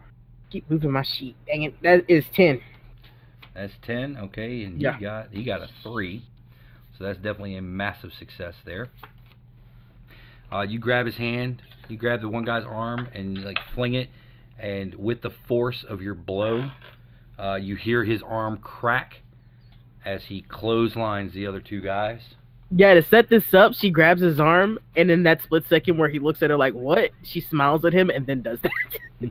Keep moving my sheet. Dang it, that is ten. That's ten. Okay, and Yeah. he got he got a three, so that's definitely a massive success there. Uh, you grab his hand, you grab the one guy's arm, and like fling it, and with the force of your blow, uh, you hear his arm crack as he clotheslines the other two guys. Yeah, to set this up, she grabs his arm, and in that split second where he looks at her like, "What?" She smiles at him and then does that.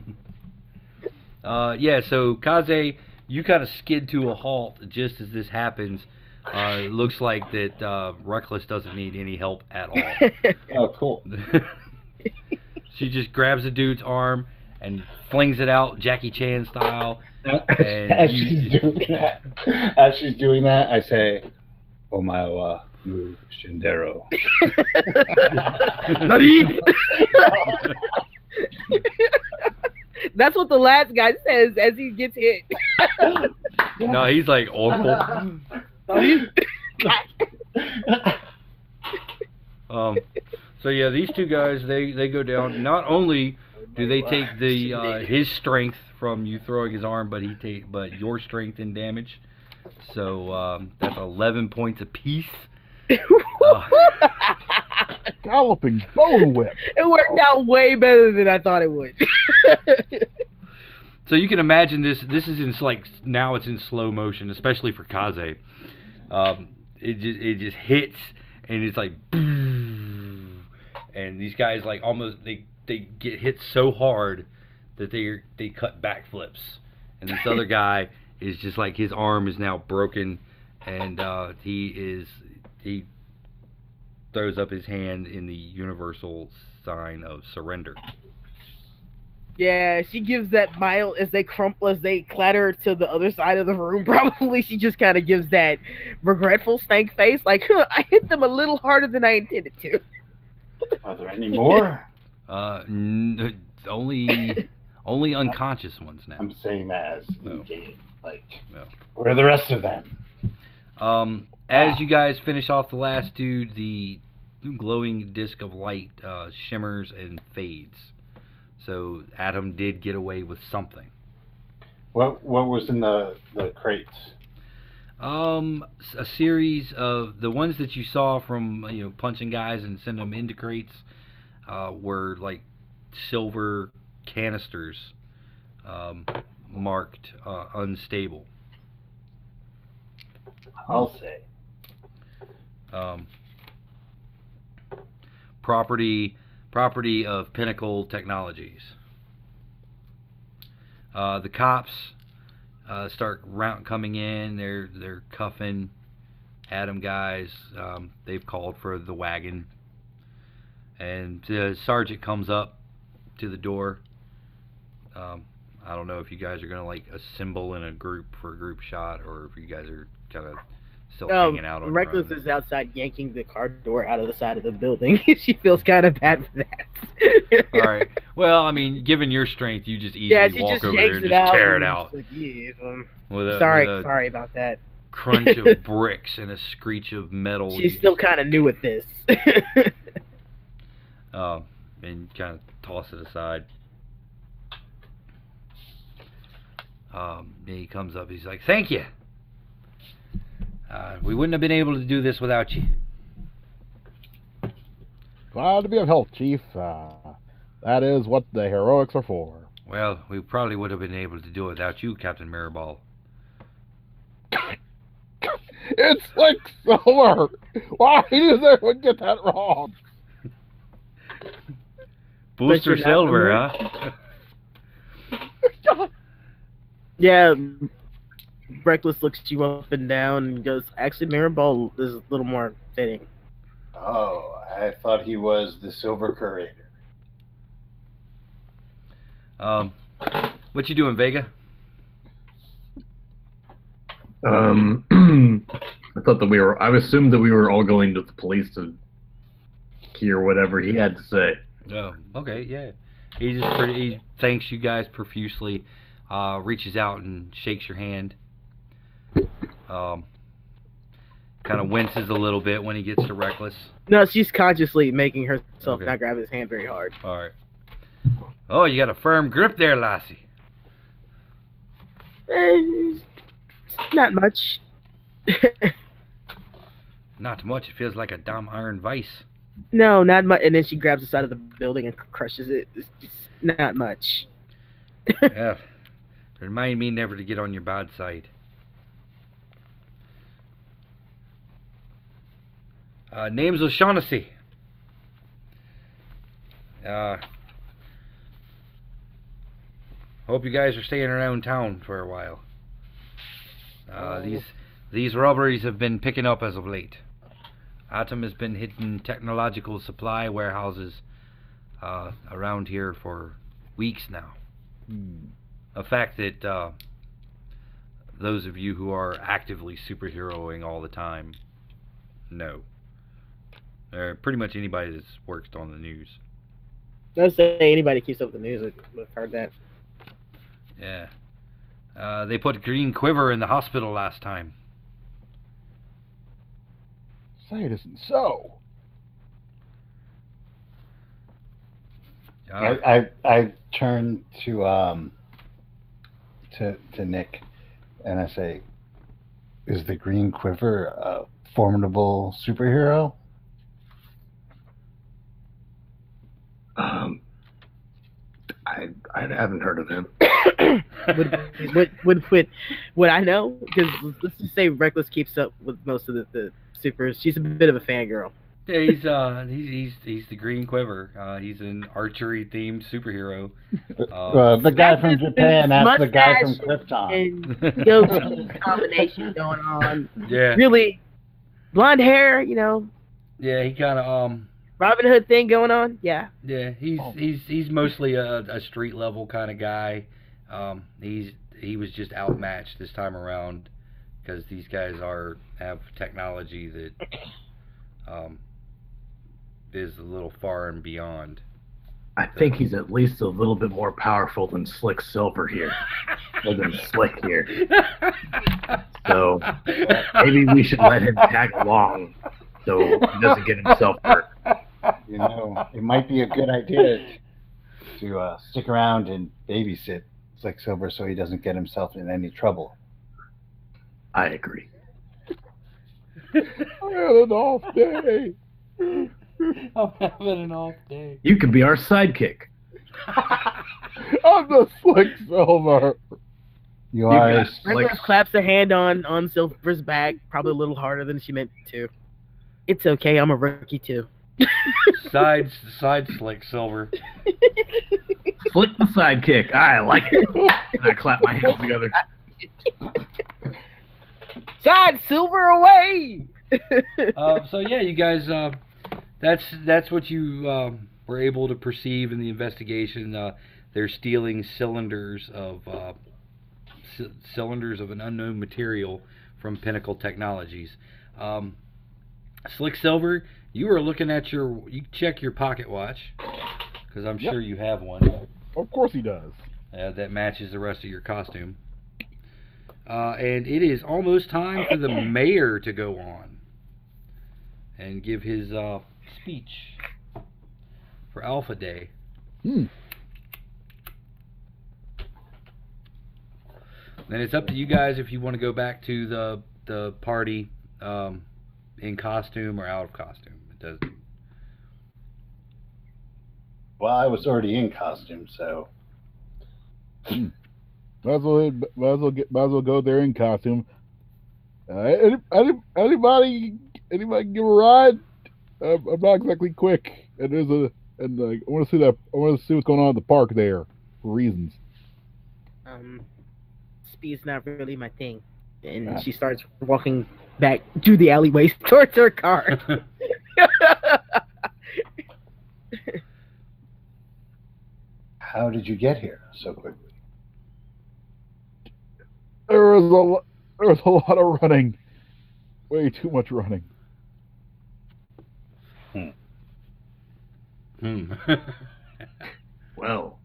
Uh, yeah, so Kaze, you kind of skid to a halt just as this happens. Uh, it looks like that uh, Reckless doesn't need any help at all. Oh, cool. she just grabs the dude's arm and flings it out, Jackie Chan style. And as you- she's doing that, as she's doing that, I say, "Omae mu shindero." Nani? That's what the last guy says as he gets hit. no, he's like awful. Um, so yeah, these two guys they they go down. Not only do they take the uh, his strength from you throwing his arm, but he take but your strength and damage. So um, that's 11 points apiece. Uh, Galloping bone whip. it worked out way better than I thought it would. So you can imagine this. This is in like now it's in slow motion, especially for Kaze. Um, it just it just hits and it's like, and these guys like almost they they get hit so hard that they they cut backflips, and this other guy is just like his arm is now broken, and uh, he is he throws up his hand in the universal sign of surrender. yeah, she gives that mile as they crumple, as they clatter to the other side of the room. Probably she just kind of gives that regretful stank face, like, huh, I hit them a little harder than I intended to. Are there any more? Uh, n- only only unconscious ones now. I'm saying that as No. Like, No. where are the rest of them? Um, as you guys finish off the last dude, the glowing disc of light uh, shimmers and fades. So Atom did get away with something. What what was in the the crates? Um, a series of the ones that you saw from you know punching guys and sending them into crates uh, were like silver canisters um, marked uh, unstable. I'll say. Um, property property of Pinnacle Technologies. Uh, the cops uh, start round coming in. They're they're cuffing Atom guys. Um, they've called for the wagon, and the sergeant comes up to the door. Um, I don't know if you guys are gonna like assemble in a group for a group shot, or if you guys are kind of still Um, hanging out on Reckless is outside yanking the car door out of the side of the building. she feels kind of bad for that. All right. Well, I mean, given your strength, you just easily Yeah, walk just over there and just out. tear and it out like, yeah, um, with a, sorry, with sorry about that. crunch of bricks and a screech of metal. She's still kind of new at this. uh, and kind of toss it aside. Um, he comes up. He's like, "Thank you. Uh, we wouldn't have been able to do this without you." Glad to be of help, Chief. Uh, that is what the heroics are for. Well, we probably would have been able to do it without you, Captain Mirrorball. It's like Silver. Why does everyone get that wrong? Booster Silver, huh? yeah, Reckless looks you up and down and goes, actually, Mirabelle is a little more fitting. Oh, I thought he was the Silver Curator. Um, what you doing, Vega? Um, I thought that we were. I assumed that we were all going to the police to hear whatever he had to say. Oh, okay, yeah. He just pretty, he thanks you guys profusely, uh, reaches out and shakes your hand. Um, kind of winces a little bit when he gets to Reckless. No, she's consciously making herself Okay. not grab his hand very hard. All right. Oh, you got a firm grip there, Lassie. Eh, not much. Not much. It feels like a damn iron vice. no, not much. And then she grabs the side of the building and crushes it. It's not much. yeah. Remind me never to get on your bad side. Uh, name's O'Shaughnessy. Uh, hope you guys are staying around town for a while. Uh, these these robberies have been picking up as of late. Atom has been hitting technological supply warehouses uh, around here for weeks now. A fact that uh, those of you who are actively superheroing all the time know. Or pretty much anybody that's worked on the news. Don't say anybody keeps up with the news. I would have heard that. Yeah. Uh, they put Green Quiver in the hospital last time. Say it isn't so. Uh, I, I I turn to um to to Nick, and I say, "Is the Green Quiver a formidable superhero?" Um, I I haven't heard of him. would, would, would, would, would I know? Because let's just say Reckless keeps up with most of the, the supers. She's a bit of a fangirl. yeah, he's uh he's he's he's the Green Quiver. Uh, he's an archery themed superhero. Uh, Uh, the guy from Japan. That's the guy from Mustache Krypton. And goatee combination going on. yeah, Really, blonde hair, you know, yeah, he kind of um Robin Hood thing going on. Yeah. Yeah, he's Oh. he's he's mostly a, a street level kind of guy. Um, he's he was just outmatched this time around because these guys are have technology that um, is a little far and beyond. I think he's at least a little bit more powerful than Slick Silver here, or than Slick here. So maybe we should let him tag along so he doesn't get himself hurt. You know, it might be a good idea to uh, stick around and babysit Slick Silver so he doesn't get himself in any trouble. I agree. I had an off day. I'm having an off day. You could be our sidekick. I'm the slick silver. You You are. got- Reckless claps a hand on on Silver's back, probably a little harder than she meant to. It's okay. I'm a rookie too. Side side slick silver. Slick the sidekick. I like it. And I clap my hands together. Side Silver away. Uh, so yeah, you guys. Uh, that's that's what you um, were able to perceive in the investigation. Uh, they're stealing cylinders of uh, c- cylinders of an unknown material from Pinnacle Technologies. Um, Slick Silver, you were looking at your, you check your pocket watch, because I'm Yep. sure you have one Of course he does. uh, that matches the rest of your costume. Uh, and it is almost time for the mayor to go on and give his uh, speech for Alpha Day. Hmm. Then it's up to you guys if you want to go back to the the party um, in costume or out of costume. It does. Well, I was already in costume, so Might as well, might as well get, might as well go there in costume. Uh, any, any, anybody, anybody give a ride? I'm, I'm not exactly quick, and there's a, and like, I want to see that, I want to see what's going on at the park there, for reasons. Um, speed's not really my thing. And Ah. she starts walking back to the alleyways towards her car. how did you get here so quickly? There was a, there was a lot of running, way too much running. Hmm. Well,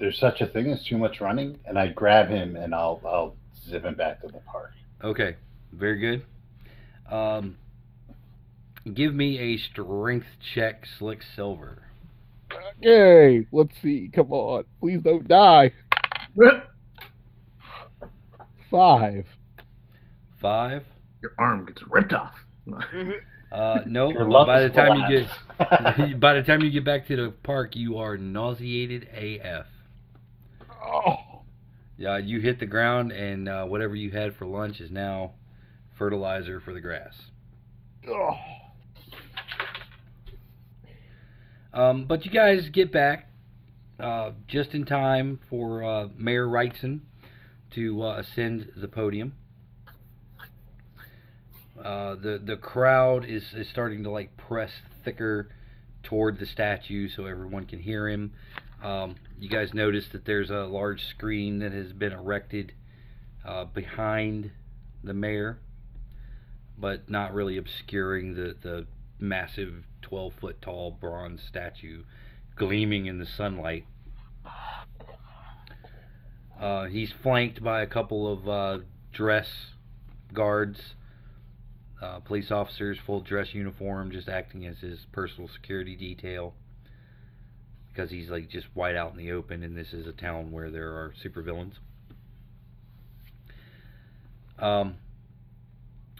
There's such a thing as too much running, and I grab him and I'll I'll zip him back to the party. okay, very good. Um, give me a strength check, Slick Silver. Okay, let's see. Come on, please don't die. Five. Five. your arm gets ripped off. Uh, no. Your luck By the is time you get, by the time you get back to the park, you are nauseated AF. Oh, Yeah, you hit the ground, and uh, whatever you had for lunch is now fertilizer for the grass. oh. Um, but you guys get back uh, just in time for uh, Mayor Wrightson to uh, ascend the podium. Uh, the the crowd is, is starting to like press thicker toward the statue so everyone can hear him. Um, you guys notice that there's a large screen that has been erected uh, behind the mayor, but not really obscuring the, the massive 12 foot tall bronze statue gleaming in the sunlight. Uh, he's flanked by a couple of uh, dress guards, uh, police officers, full dress uniform, just acting as his personal security detail. Because he's like just wide out in the open, and this is a town where there are supervillains. Um,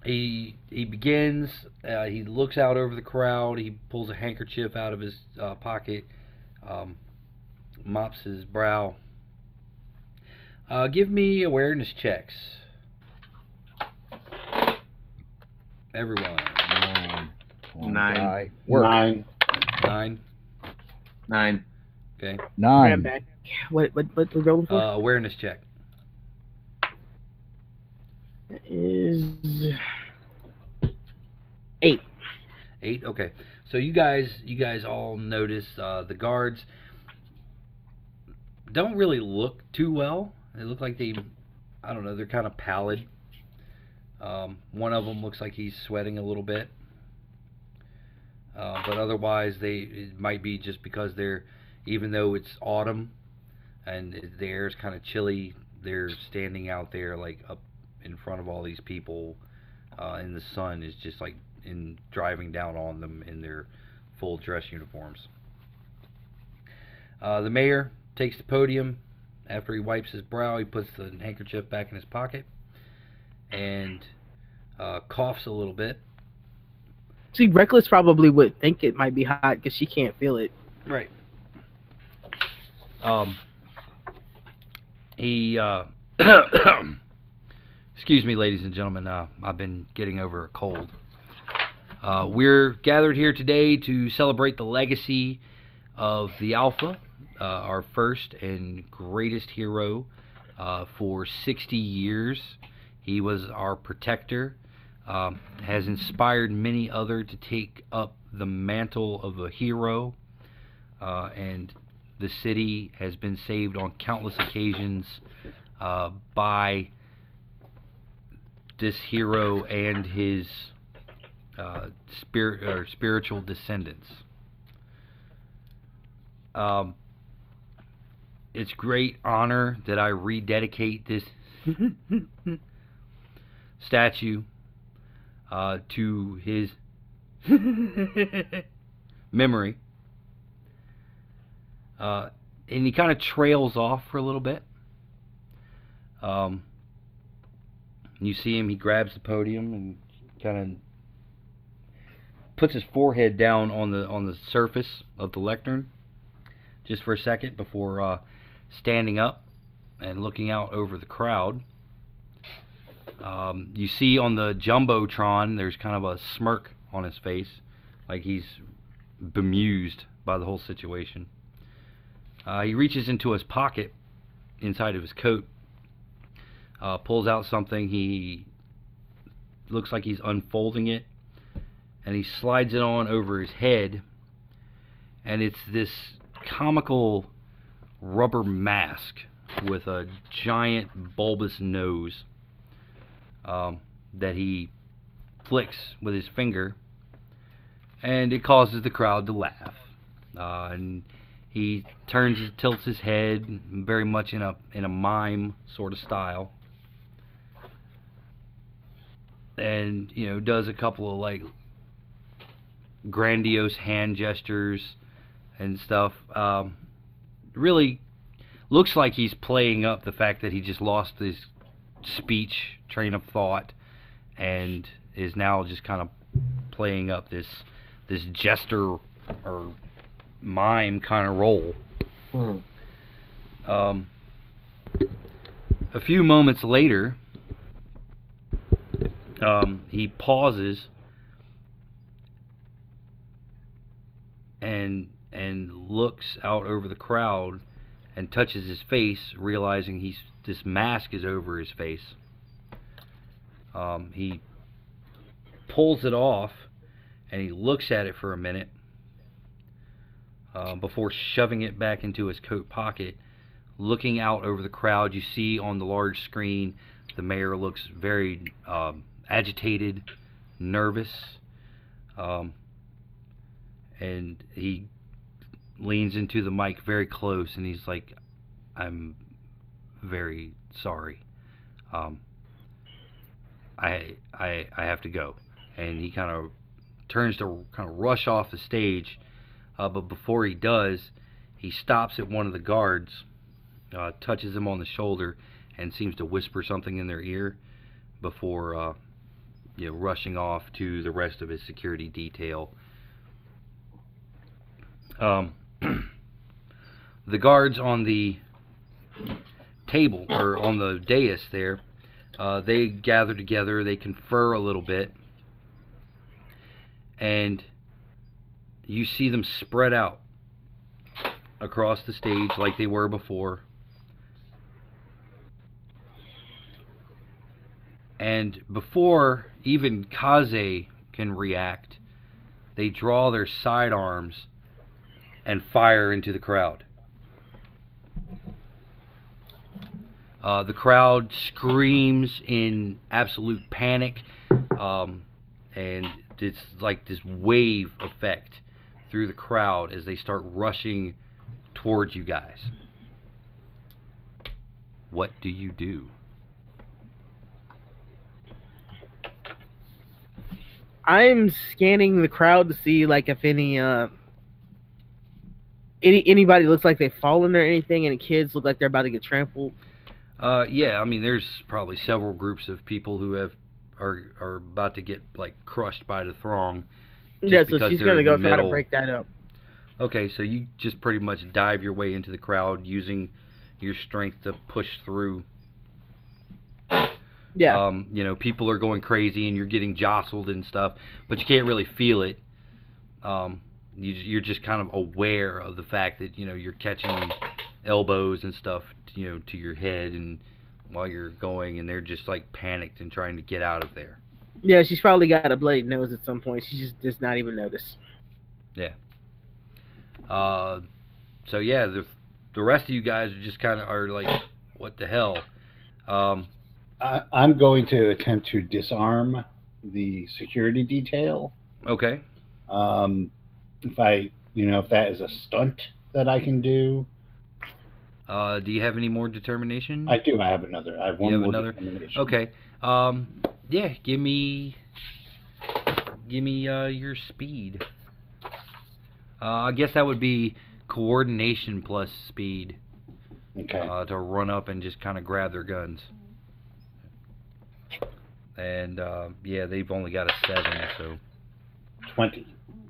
he he begins. Uh, he looks out over the crowd. He pulls a handkerchief out of his uh, pocket, um, mops his brow. Uh, give me awareness checks. Everyone, Nine. Nine. Nine. nine. Nine. Okay. Nine. back. What what what we're rolling for? Uh, awareness check. Is eight. Eight. Okay. So you guys, you guys all notice uh, the guards don't really look too well. They look like they, I don't know, they're kind of pallid. Um, one of them looks like he's sweating a little bit. Uh, but otherwise, they it might be just because they're, even though it's autumn, and the air is kind of chilly, they're standing out there like up in front of all these people, uh, and the sun is just like in driving down on them in their full dress uniforms. Uh, the mayor takes the podium. After he wipes his brow, he puts the handkerchief back in his pocket and uh, coughs a little bit. See, Reckless probably would think it might be hot because she can't feel it. Right. Um. He. Uh, excuse me, ladies and gentlemen. Uh, I've been getting over a cold. Uh, we're gathered here today to celebrate the legacy of the Alpha, uh, our first and greatest hero uh, for 60 years. He was our protector, um, has inspired many other to take up the mantle of a hero, uh, and the city has been saved on countless occasions uh, by this hero and his uh, spirit or spiritual descendants. Um, it's great honor that I rededicate this statue uh, to his memory. Uh, and he kind of trails off for a little bit. Um, you see him, he grabs the podium and kind of puts his forehead down on the on the surface of the lectern just for a second before uh, standing up and looking out over the crowd. Um, you see on the jumbotron, there's kind of a smirk on his face, like he's bemused by the whole situation. Uh, he reaches into his pocket inside of his coat, uh, pulls out something. He looks like he's unfolding it, and he slides it on over his head. And it's this comical rubber mask with a giant bulbous nose um, that he flicks with his finger, and it causes the crowd to laugh. Uh, and he turns, tilts his head, very much in a in a mime sort of style, and you know does a couple of like grandiose hand gestures and stuff. Um, really looks like he's playing up the fact that he just lost his speech train of thought and is now just kind of playing up this this jester or mime kind of role. Hmm. Um, a few moments later, um, he pauses and and looks out over the crowd and touches his face, realizing he's this mask is over his face. Um, he pulls it off and he looks at it for a minute uh, before shoving it back into his coat pocket. Looking out over the crowd, you see on the large screen the mayor looks very um, agitated, nervous, um, and he leans into the mic very close and he's like, I'm very sorry. Um, I, I, I have to go. And he kind of turns to kind of rush off the stage, uh, but before he does, he stops at one of the guards, uh, touches him on the shoulder, and seems to whisper something in their ear before, uh, you know, rushing off to the rest of his security detail. Um, the guards on the table or on the dais there, uh, they gather together, they confer a little bit, and you see them spread out across the stage like they were before. And before even Kaze can react, they draw their sidearms and fire into the crowd. Uh, the crowd screams in absolute panic, um, and it's like this wave effect through the crowd as they start rushing towards you guys. What do you do? I'm scanning the crowd to see like if any uh any anybody looks like they've fallen or anything, any kids look like they're about to get trampled. Uh, yeah, I mean, there's probably several groups of people who have are are about to get like crushed by the throng. yeah, so she's gonna go try to break that up. Okay, so you just pretty much dive your way into the crowd using your strength to push through. Yeah. Um, you know, people are going crazy and you're getting jostled and stuff, but you can't really feel it. Um, you, you're just kind of aware of the fact that you know you're catching elbows and stuff, you know, to your head and while you're going, and they're just like panicked and trying to get out of there. yeah, she's probably got a bloody nose at some point. She just does not even notice. Yeah. Uh, so yeah, the the rest of you guys are just kind of are like, what the hell? Um, I, I'm going to attempt to disarm the security detail. Okay. Um, if I, you know, if that is a stunt that I can do, Uh, do you have any more determination? I do. I have another. I have one you have more another? determination. Okay. Um, yeah, give me, give me uh, your speed. Uh, I guess that would be coordination plus speed Okay. uh, to run up and just kind of grab their guns. And uh, yeah, they've only got a seven, so Twenty.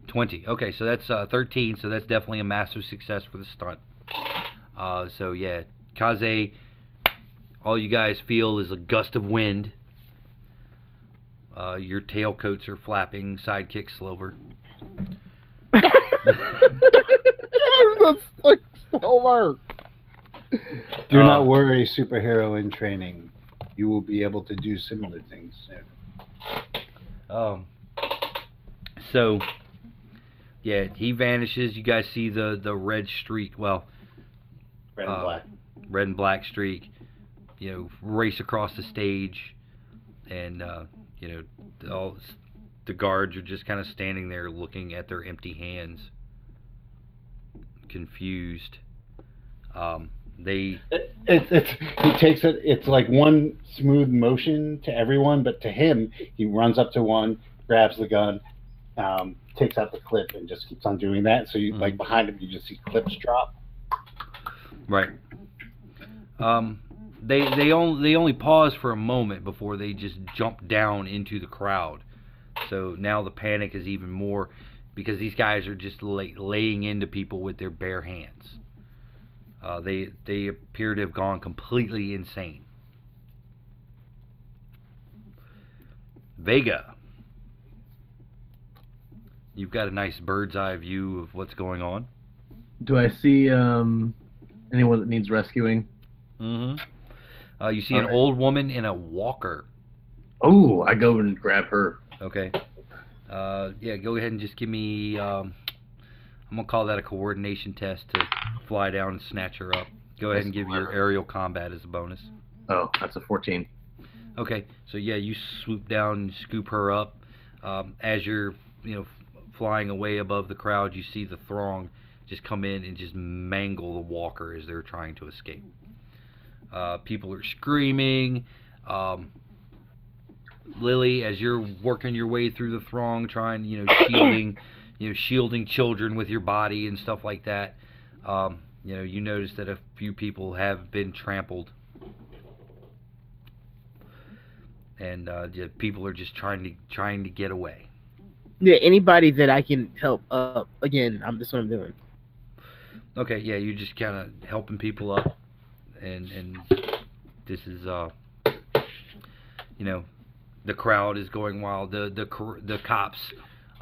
twenty. Okay, so that's uh, thirteen. So that's definitely a massive success for the stunt. Uh, so yeah, Kaze, all you guys feel is a gust of wind. Uh, your tailcoats are flapping, sidekick Silver. That's like Silver. Do Uh, not worry, superhero in training. You will be able to do similar things soon. Um, so, yeah, he vanishes. You guys see the, the red streak, well, Red and Uh, black. red and black streak, you know, race across the stage. And, uh, you know, all the guards are just kind of standing there looking at their empty hands, confused. Um, they, It, it, it's he takes it. It's like one smooth motion to everyone, but to him, he runs up to one, grabs the gun, um, takes out the clip, and just keeps on doing that. So you Mhm. like behind him, you just see clips drop. Right. Um, they they only they only pause for a moment before they just jump down into the crowd. So now the panic is even more because these guys are just lay, laying into people with their bare hands. Uh, they they appear to have gone completely insane. Vega, you've got a nice bird's eye view of what's going on. Do I see um, anyone that needs rescuing? Mm-hmm. Uh, you see an Alright. old woman in a walker. Oh, I go and grab her. Okay. Uh, yeah, go ahead and just give me. Um, I'm gonna call that a coordination test to fly down and snatch her up. Go ahead and give your aerial combat as a bonus. Oh, that's a 14. Okay, so yeah, you swoop down and scoop her up. Um, as you're, you know, flying away above the crowd, you see the throng just come in and just mangle the walker as they're trying to escape. Uh, people are screaming. Um, Lily, as you're working your way through the throng, trying, you know, shielding, you know, shielding children with your body and stuff like that. Um, you know, you notice that a few people have been trampled and uh, people are just trying to trying to get away. Yeah, anybody that I can help up. Again, I'm that's what I'm doing. Okay, yeah, you're just kind of helping people up, and and this is uh, you know, the crowd is going wild. The the the cops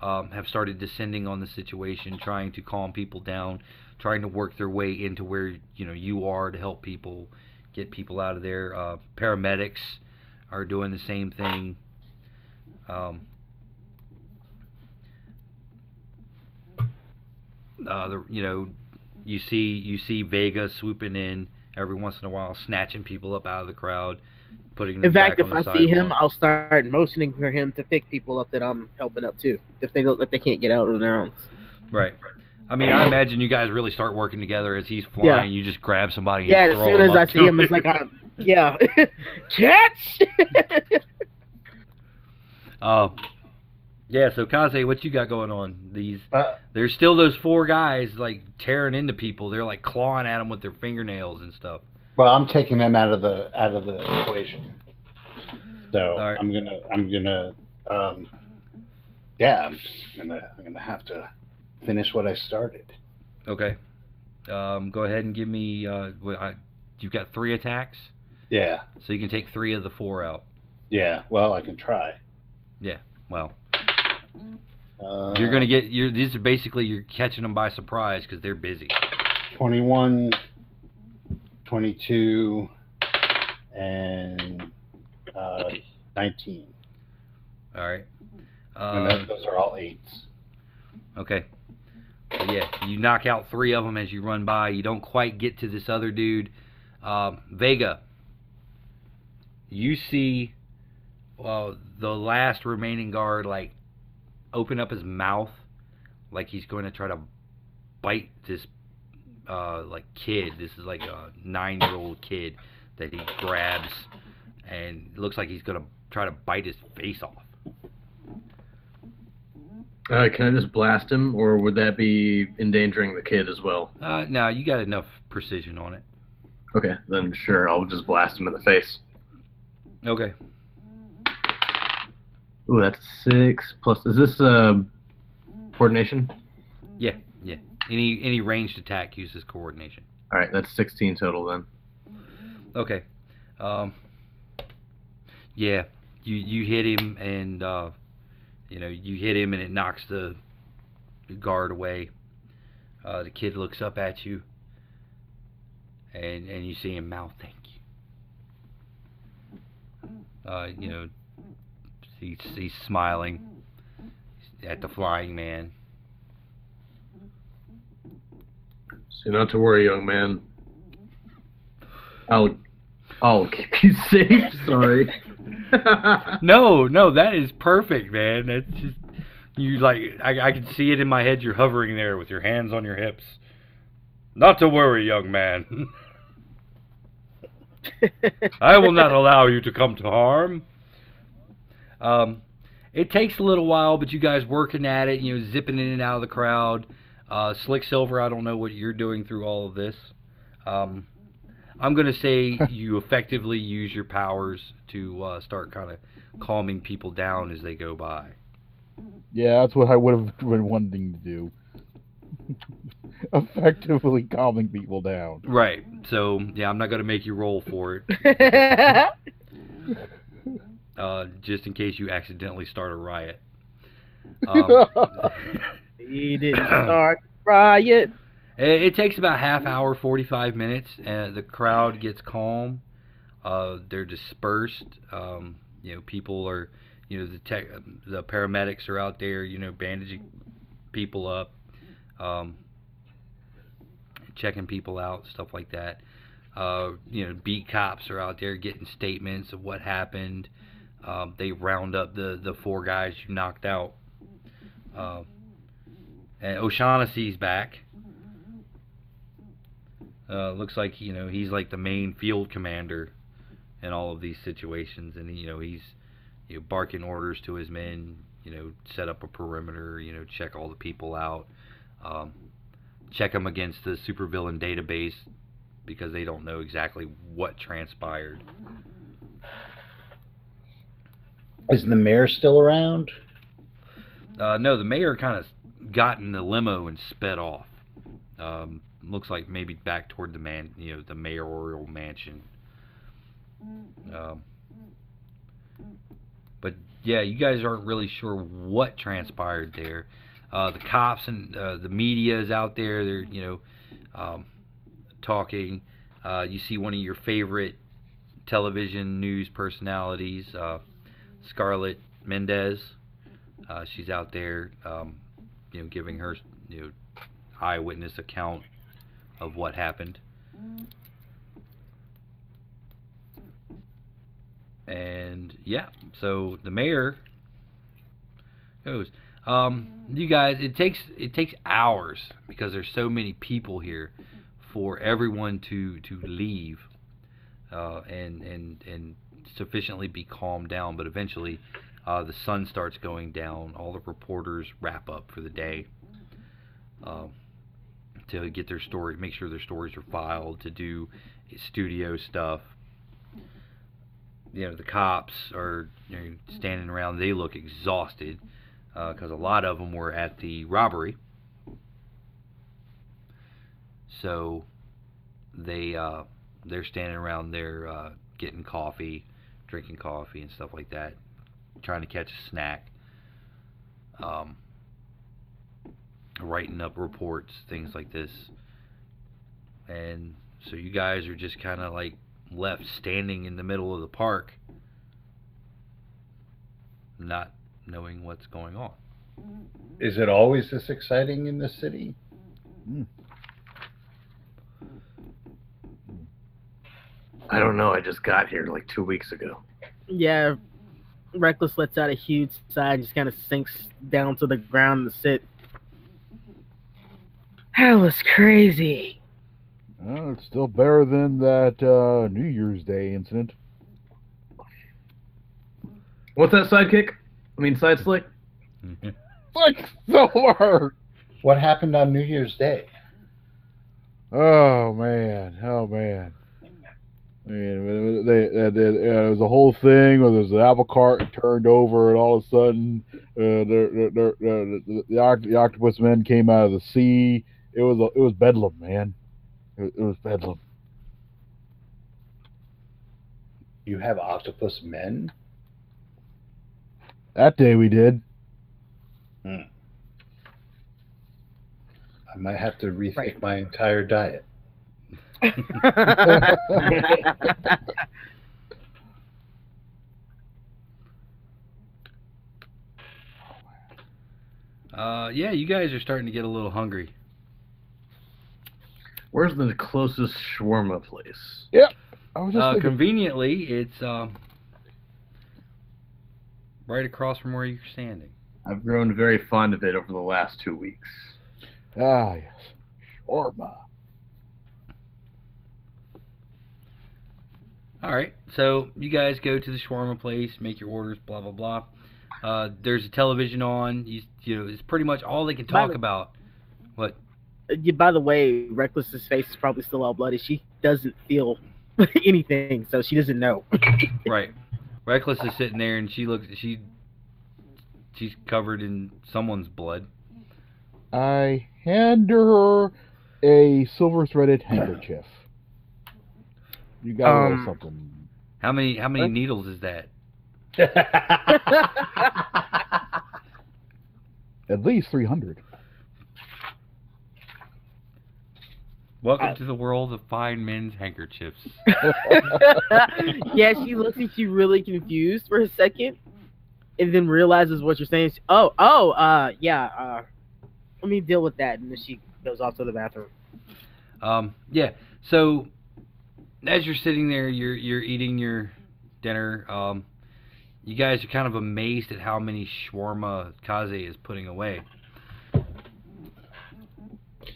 um, have started descending on the situation, trying to calm people down, trying to work their way into where you know you are to help people get people out of there. Uh, paramedics are doing the same thing. Um, uh, the, you know, you see you see Vega swooping in every once in a while, snatching people up out of the crowd, putting them In fact, if I the see him. I'll start motioning for him to pick people up that I'm helping up too. If they don't, if they can't get out on their own. Right. I mean, I imagine you guys really start working together as he's flying. Yeah. You just grab somebody. Yeah, as soon as I see him, it's like I'm yeah, catch. Uh, yeah. So Kaze, what you got going on? These Uh, there's still those four guys like tearing into people. They're like clawing at them with their fingernails and stuff. well, I'm taking them out of the out of the equation. So Alright. I'm gonna I'm gonna um, yeah I'm gonna I'm gonna have to finish what I started. Okay. Um, go ahead and give me. Uh, I, you've got three attacks, Yeah, so you can take three of the four out. yeah. Well, I can try. Yeah. Well, Uh, you're gonna get. You're. These are basically you're catching them by surprise because they're busy. 21, 22, and uh, 19. All right. and Uh, those are all eights. Okay. So yeah, you knock out three of them as you run by. You don't quite get to this other dude. Um, Vega, you see uh, the last remaining guard like open up his mouth like he's going to try to bite this uh, like kid. This is like a nine year old kid that he grabs and looks like he's gonna try to bite his face off. Uh, can I just blast him, or would that be endangering the kid as well? Uh, no, you got enough precision on it. Okay, then sure, I'll just blast him in the face. Okay. Ooh, that's six plus. Is this uh, coordination? Yeah, yeah. Any any ranged attack uses coordination. All right, that's sixteen total then. Okay. Um. Yeah, you you hit him and uh, you know you hit him and it knocks the guard away. Uh, the kid looks up at you, and and you see him mouth thank you. Uh, you know, he's he's smiling at the flying man. So not to worry, young man. I'll I'll keep you safe. Sorry. No, no, that is perfect, man. That's just you like I, I can see it in my head. You're hovering there with your hands on your hips. Not to worry, young man. I will not allow you to come to harm. Um, it takes a little while, but you guys working at it, you know, zipping in and out of the crowd. Uh, Slick Silver, I don't know what you're doing through all of this. Um, I'm gonna say you effectively use your powers to uh, start kind of calming people down as they go by. Yeah, that's what I would have been wanting to do. Effectively calming people down. Right. So yeah, I'm not gonna make you roll for it, uh, just in case you accidentally start a riot. Um, he didn't start riot. It, it takes about half hour, 45 minutes, and the crowd gets calm. Uh, they're dispersed. Um, you know, people are, you know, the tech, the paramedics are out there, you know, bandaging people up, um, checking people out, stuff like that. Uh, you know, beat cops are out there getting statements of what happened. Um, they round up the, the four guys you knocked out. Uh, and O'Shaughnessy's back. Uh, looks like you know he's like the main field commander in all of these situations, and you know he's you know barking orders to his men. You know, set up a perimeter. You know, check all the people out. Um, check them against the supervillain database because they don't know exactly what transpired. Is the mayor still around? Uh, no, the mayor kind of got in the limo and sped off. Um, looks like maybe back toward the man, you know, the mayoral mansion. Um, but yeah, you guys aren't really sure what transpired there. Uh, the cops and uh, the media is out there. They're you know um, talking. Uh, you see one of your favorite television news personalities, uh, Scarlett Mendez. Uh, she's out there, um, you know, giving her you know eyewitness account of what happened. And yeah, so the mayor goes. Um, you guys, it takes it takes hours because there's so many people here for everyone to to leave uh, and and and sufficiently be calmed down. But eventually, uh, the sun starts going down. All the reporters wrap up for the day. Um, to get their story, make sure their stories are filed, to do studio stuff. You know, the cops are you know, standing around. They look exhausted because uh, a lot of them were at the robbery. So they uh, they're standing around there uh, getting coffee, drinking coffee and stuff like that, trying to catch a snack. Um, writing up reports, things like this. And so you guys are just kind of like left standing in the middle of the park, not knowing what's going on. Is it always this exciting in the city? I don't know. I just got here like two weeks ago. Yeah, Reckless lets out a huge sigh and just kind of sinks down to the ground to sit. That was crazy. Well, it's still better than that uh, New Year's Day incident. What's that sidekick? I mean, side slick. Like Silver. What happened on New Year's Day? Oh man, oh man. I mean, they, they, they, uh, it was a whole thing where there's an apple cart turned over, and all of a sudden, uh, the, the, the, the, oct- the octopus men came out of the sea. It was a, it was bedlam, man. It, it was bedlam. You have octopus men? That day we did. I might have to rethink Right. my entire diet. Uh, yeah, you guys are starting to get a little hungry. Where's the closest shawarma place? I was just Uh, conveniently, it's um, right across from where you're standing. I've grown very fond of it over the last two weeks. ah yes, shawarma. All right, so you guys go to the shawarma place, make your orders, blah blah blah. Uh, there's a television on. You, you know, it's pretty much all they can By talk the- about. What? Yeah, by the way, Reckless's face is probably still all bloody. She doesn't feel anything, so she doesn't know. Right. Reckless is sitting there, and she looks. She. She's covered in someone's blood. I hand her a silver threaded handkerchief. You got a Um, little something. How many? How many What? needles is that? At least three hundred. Welcome Uh, to the world of fine men's handkerchiefs. yeah, she looks at you really confused for a second, and then realizes what you're saying. She- oh, oh, uh, yeah, uh, let me deal with that, and then she goes off to the bathroom. Um, yeah. So as you're sitting there, you're you're eating your dinner. Um, you guys are kind of amazed at how many shawarma Kaze is putting away.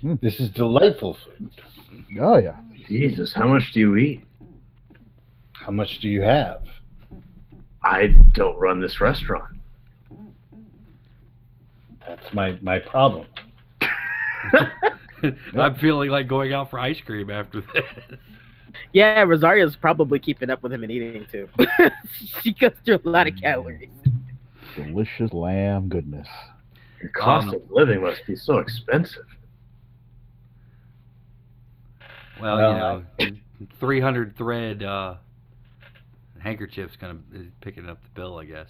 this is delightful food. Oh yeah. Jesus, how much do you eat? How much do you have? I don't run this restaurant. That's my, my problem. I'm feeling like going out for ice cream after this. Yeah, Rosario's probably keeping up with him and eating too. she goes through a lot of calories. Delicious lamb goodness. The cost Um, of living must be so expensive. Well, Well, you know, 300 thread uh, handkerchief's gonna is picking up the bill, I guess.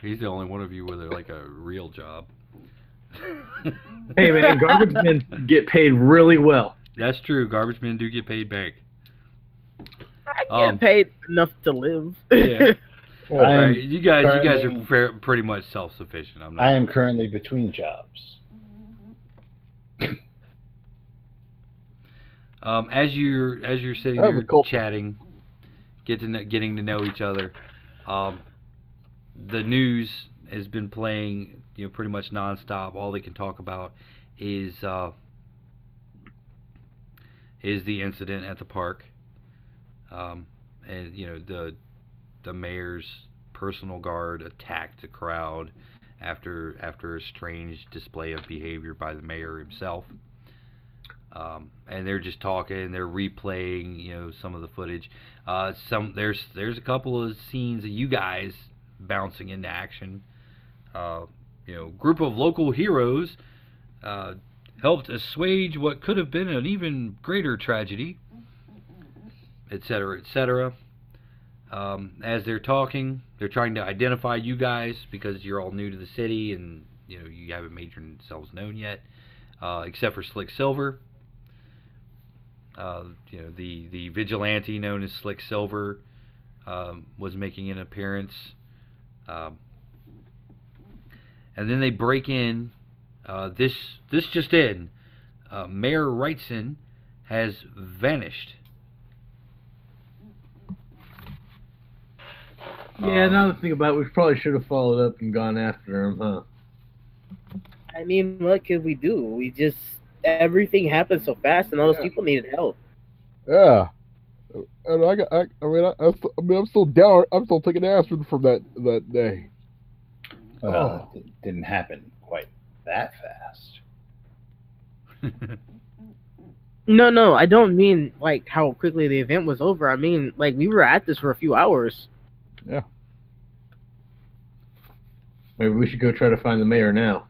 He's the only one of you with a, like a real job. Hey man, garbage men get paid really well. That's true. Garbage men do get paid back. I get Um, paid enough to live. Yeah. I Right, you guys, you guys are fair, pretty much self-sufficient. I'm not. I am currently between jobs. Um, as you're as you're sitting I have there a chatting, get to getting to know each other, um, the news has been playing, you know, pretty much nonstop. All they can talk about is uh, is the incident at the park, um, and you know the the mayor's personal guard attacked the crowd after after a strange display of behavior by the mayor himself um, and they're just talking. They're replaying, you know, some of the footage. Uh, some there's there's a couple of scenes of you guys bouncing into action. Uh, you know, group of local heroes uh, helped assuage what could have been an even greater tragedy, etc., etc. Um, as they're talking, they're trying to identify you guys because you're all new to the city and you know you haven't made yourselves known yet, uh, except for Slick Silver uh, you know, the, the vigilante known as Slick Silver um, was making an appearance. Um, and then they break in. Uh, this this just in: uh, Mayor Wrightson has vanished. Yeah, um, thing about it, we probably should have followed up and gone after him, huh? I mean, what could we do? We just everything happened so fast, and all those yeah. people needed help. Yeah, and I, got, I, I mean, I, I, mean, I'm still down. I'm still taking aspirin from that that day. Well, uh, it didn't happen that fast. No, no, I don't mean like how quickly the event was over. I mean, like we were at this for a few hours. Yeah. Maybe we should go try to find the mayor now.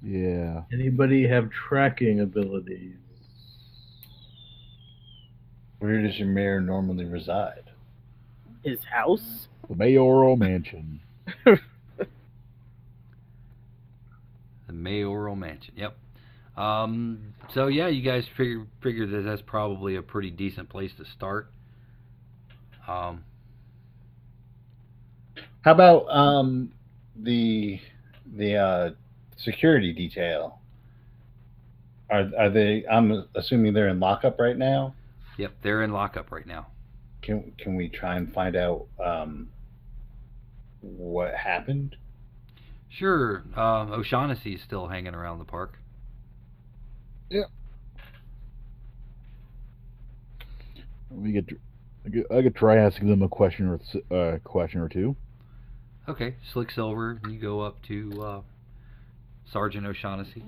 Yeah. Anybody have tracking abilities? Where does your mayor normally reside? His house. The mayoral mansion. the mayoral mansion. Yep. Um, so yeah, you guys figure figure that that's probably a pretty decent place to start. Um, How about um the the uh, security detail? Are are they? I'm assuming they're in lockup right now. yep, they're in lockup right now. Can can we try and find out um what happened? Sure, um, O'Shaughnessy is still hanging around the park. We get, I could, I could try asking them a question or th- uh, question or two. Okay, Slick Silver, you go up to uh, Sergeant O'Shaughnessy.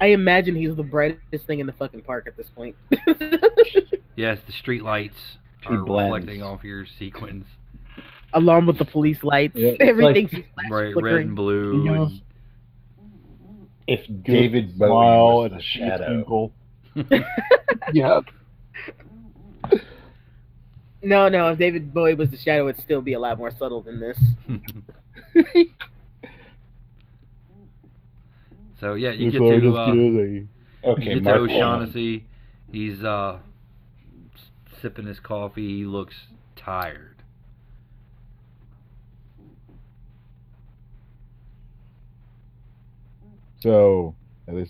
I imagine he's the brightest thing in the fucking park at this point. Yes, the street lights are reflecting off your sequins. Along with the police lights, Yeah, everything's like- flash Right, red and blue. Yeah. and- If David Bowie was and the a shadow, twinkle. yeah. No, no. If David Bowie was the shadow, it'd still be a lot more subtle than this. so yeah, you That's get to just uh, get you okay, get to Mark Wahlman. O'Shaughnessy. He's uh, sipping his coffee. He looks tired. So, are they,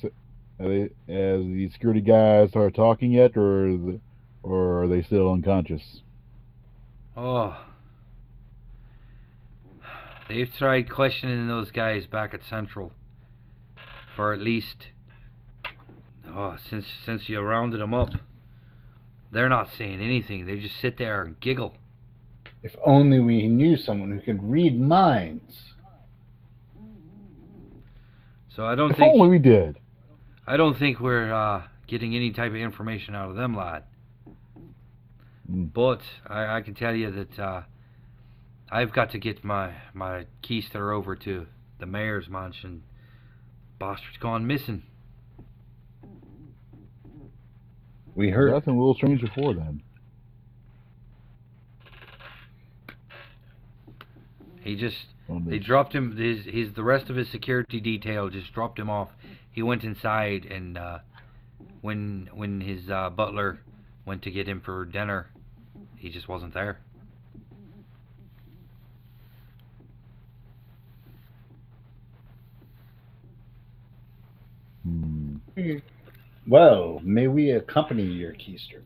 are they, has the security guys started talking yet, or, is it- or are they still unconscious? Oh. They've tried questioning those guys back at Central for at least oh since since you rounded them up. They're not saying anything. They just sit there and giggle. If only we knew someone who could read minds. So I don't If think only we did. I don't think we're uh, getting any type of information out of them, lot. Mm. But I, I can tell you that uh, I've got to get my my keister over to the mayor's mansion. Bastard's gone missing. We heard Nothing a little strange before then. He just On they dropped him. His his the rest of his security detail just dropped him off. He went inside and uh, when when his uh, butler went to get him for dinner, he just wasn't there. Hmm. Well, may we accompany your keister?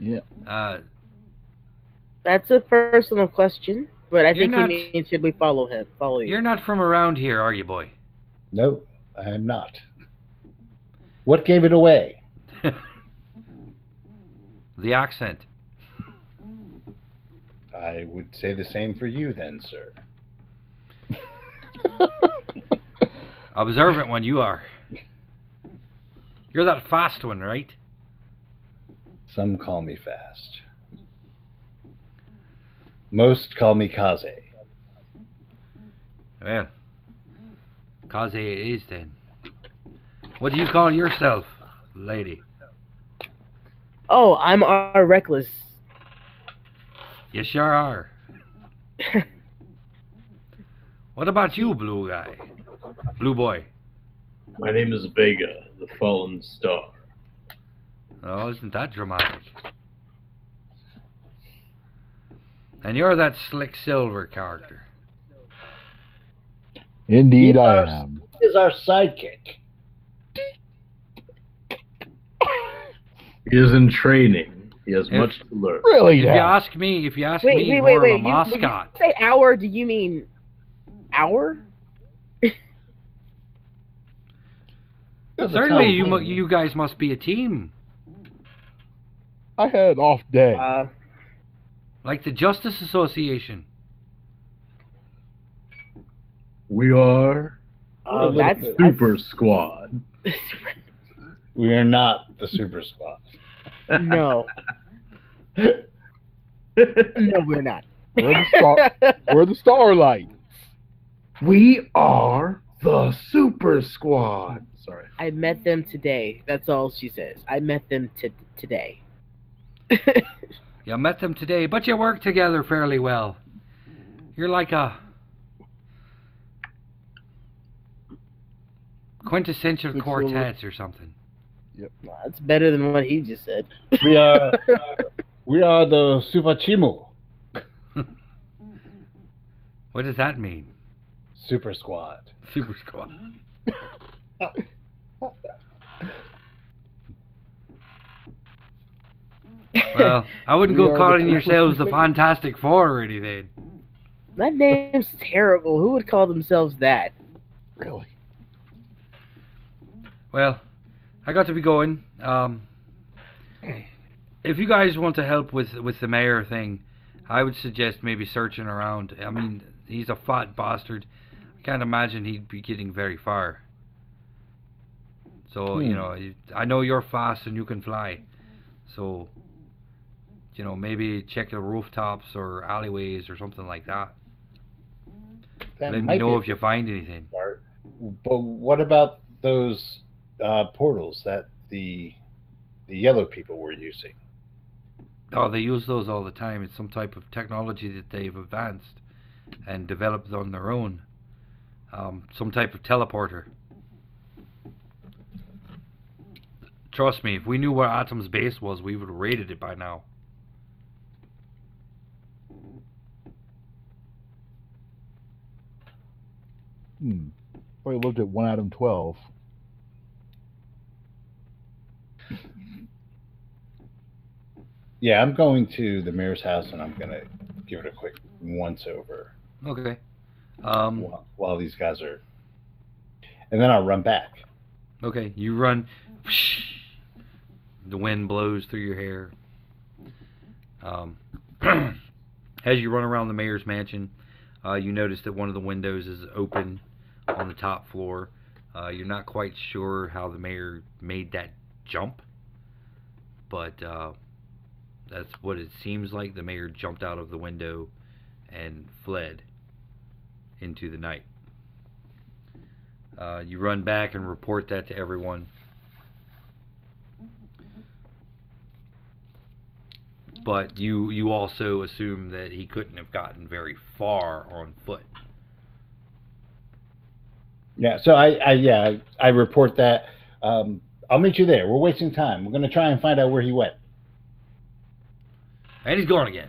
Yeah. Uh, That's a personal question, but I You're think not- he means should we follow him? Follow you? you're not from around here, are you, boy? No, I am not. What gave it away? the accent. I would say the same for you then, sir. Observant one, you are. You're that fast one, right? Some call me fast. Most call me Kaze. Well, Kaze it is then. What do you call yourself, lady? oh, I'm R reckless. You sure are. what about you, blue guy? Blue boy. My name is Vega, the Fallen Star. Oh, isn't that dramatic? And you're that slick silver character. Indeed, I Yes. am. Is our sidekick. He is in training. He has If- much to learn. Really, If you ask me, if you ask Wait, me, wait, more wait, of wait. a You, when you mascot. say hour, do you mean hour? Certainly, you you guys must be a team, I had an off day. Uh, like the Justice Association. We are oh, little that's, bit. Super Squad. We are not the Super Squad. no, no, we're not. We're the star. we're the starlight. we are the Super Squad. Sorry. I met them today. That's all she says. I met them t- today. You met them today, but you work together fairly well. You're like a quintessential Quicksilver. quartet or something. Yep. That's better than what he just said. We are we are the Super Chimo What does that mean? Super Squad. Super Squad. well, I wouldn't go calling yourselves the Fantastic Four or anything. That name's terrible. Who would call themselves that? Really? Well, I got to be going. Um, if you guys want to help with with the mayor thing, I would suggest maybe searching around. I mean, he's a fat bastard. I can't imagine he'd be getting very far. So you Hmm. know, I know you're fast and you can fly. So you know, maybe check the rooftops or alleyways or something like that. That Let me know if you find anything. But what about those uh, portals that the the yellow people were using? Oh, they use those all the time. It's some type of technology that they've advanced and developed on their own. Um, some type of teleporter. Trust me, if we knew where Atom's base was, we would have raided it by now. Hmm. Probably lived at one Adam twelve. Yeah, I'm going to the mayor's house and I'm gonna give it a quick once over Okay. Um, while, while these guys are, and then I'll run back. okay, you run. The wind blows through your hair. Um, as you run around the mayor's mansion, uh, you notice that one of the windows is open on the top floor. Uh, you're not quite sure how the mayor made that jump, but uh, that's what it seems like. The mayor jumped out of the window and fled into the night. Uh, you run back and report that to everyone. But you you also assume that he couldn't have gotten very far on foot. Yeah, so I, I yeah, I report that. Um, I'll meet you there. We're wasting time. We're gonna try and find out where he went. And he's gone again.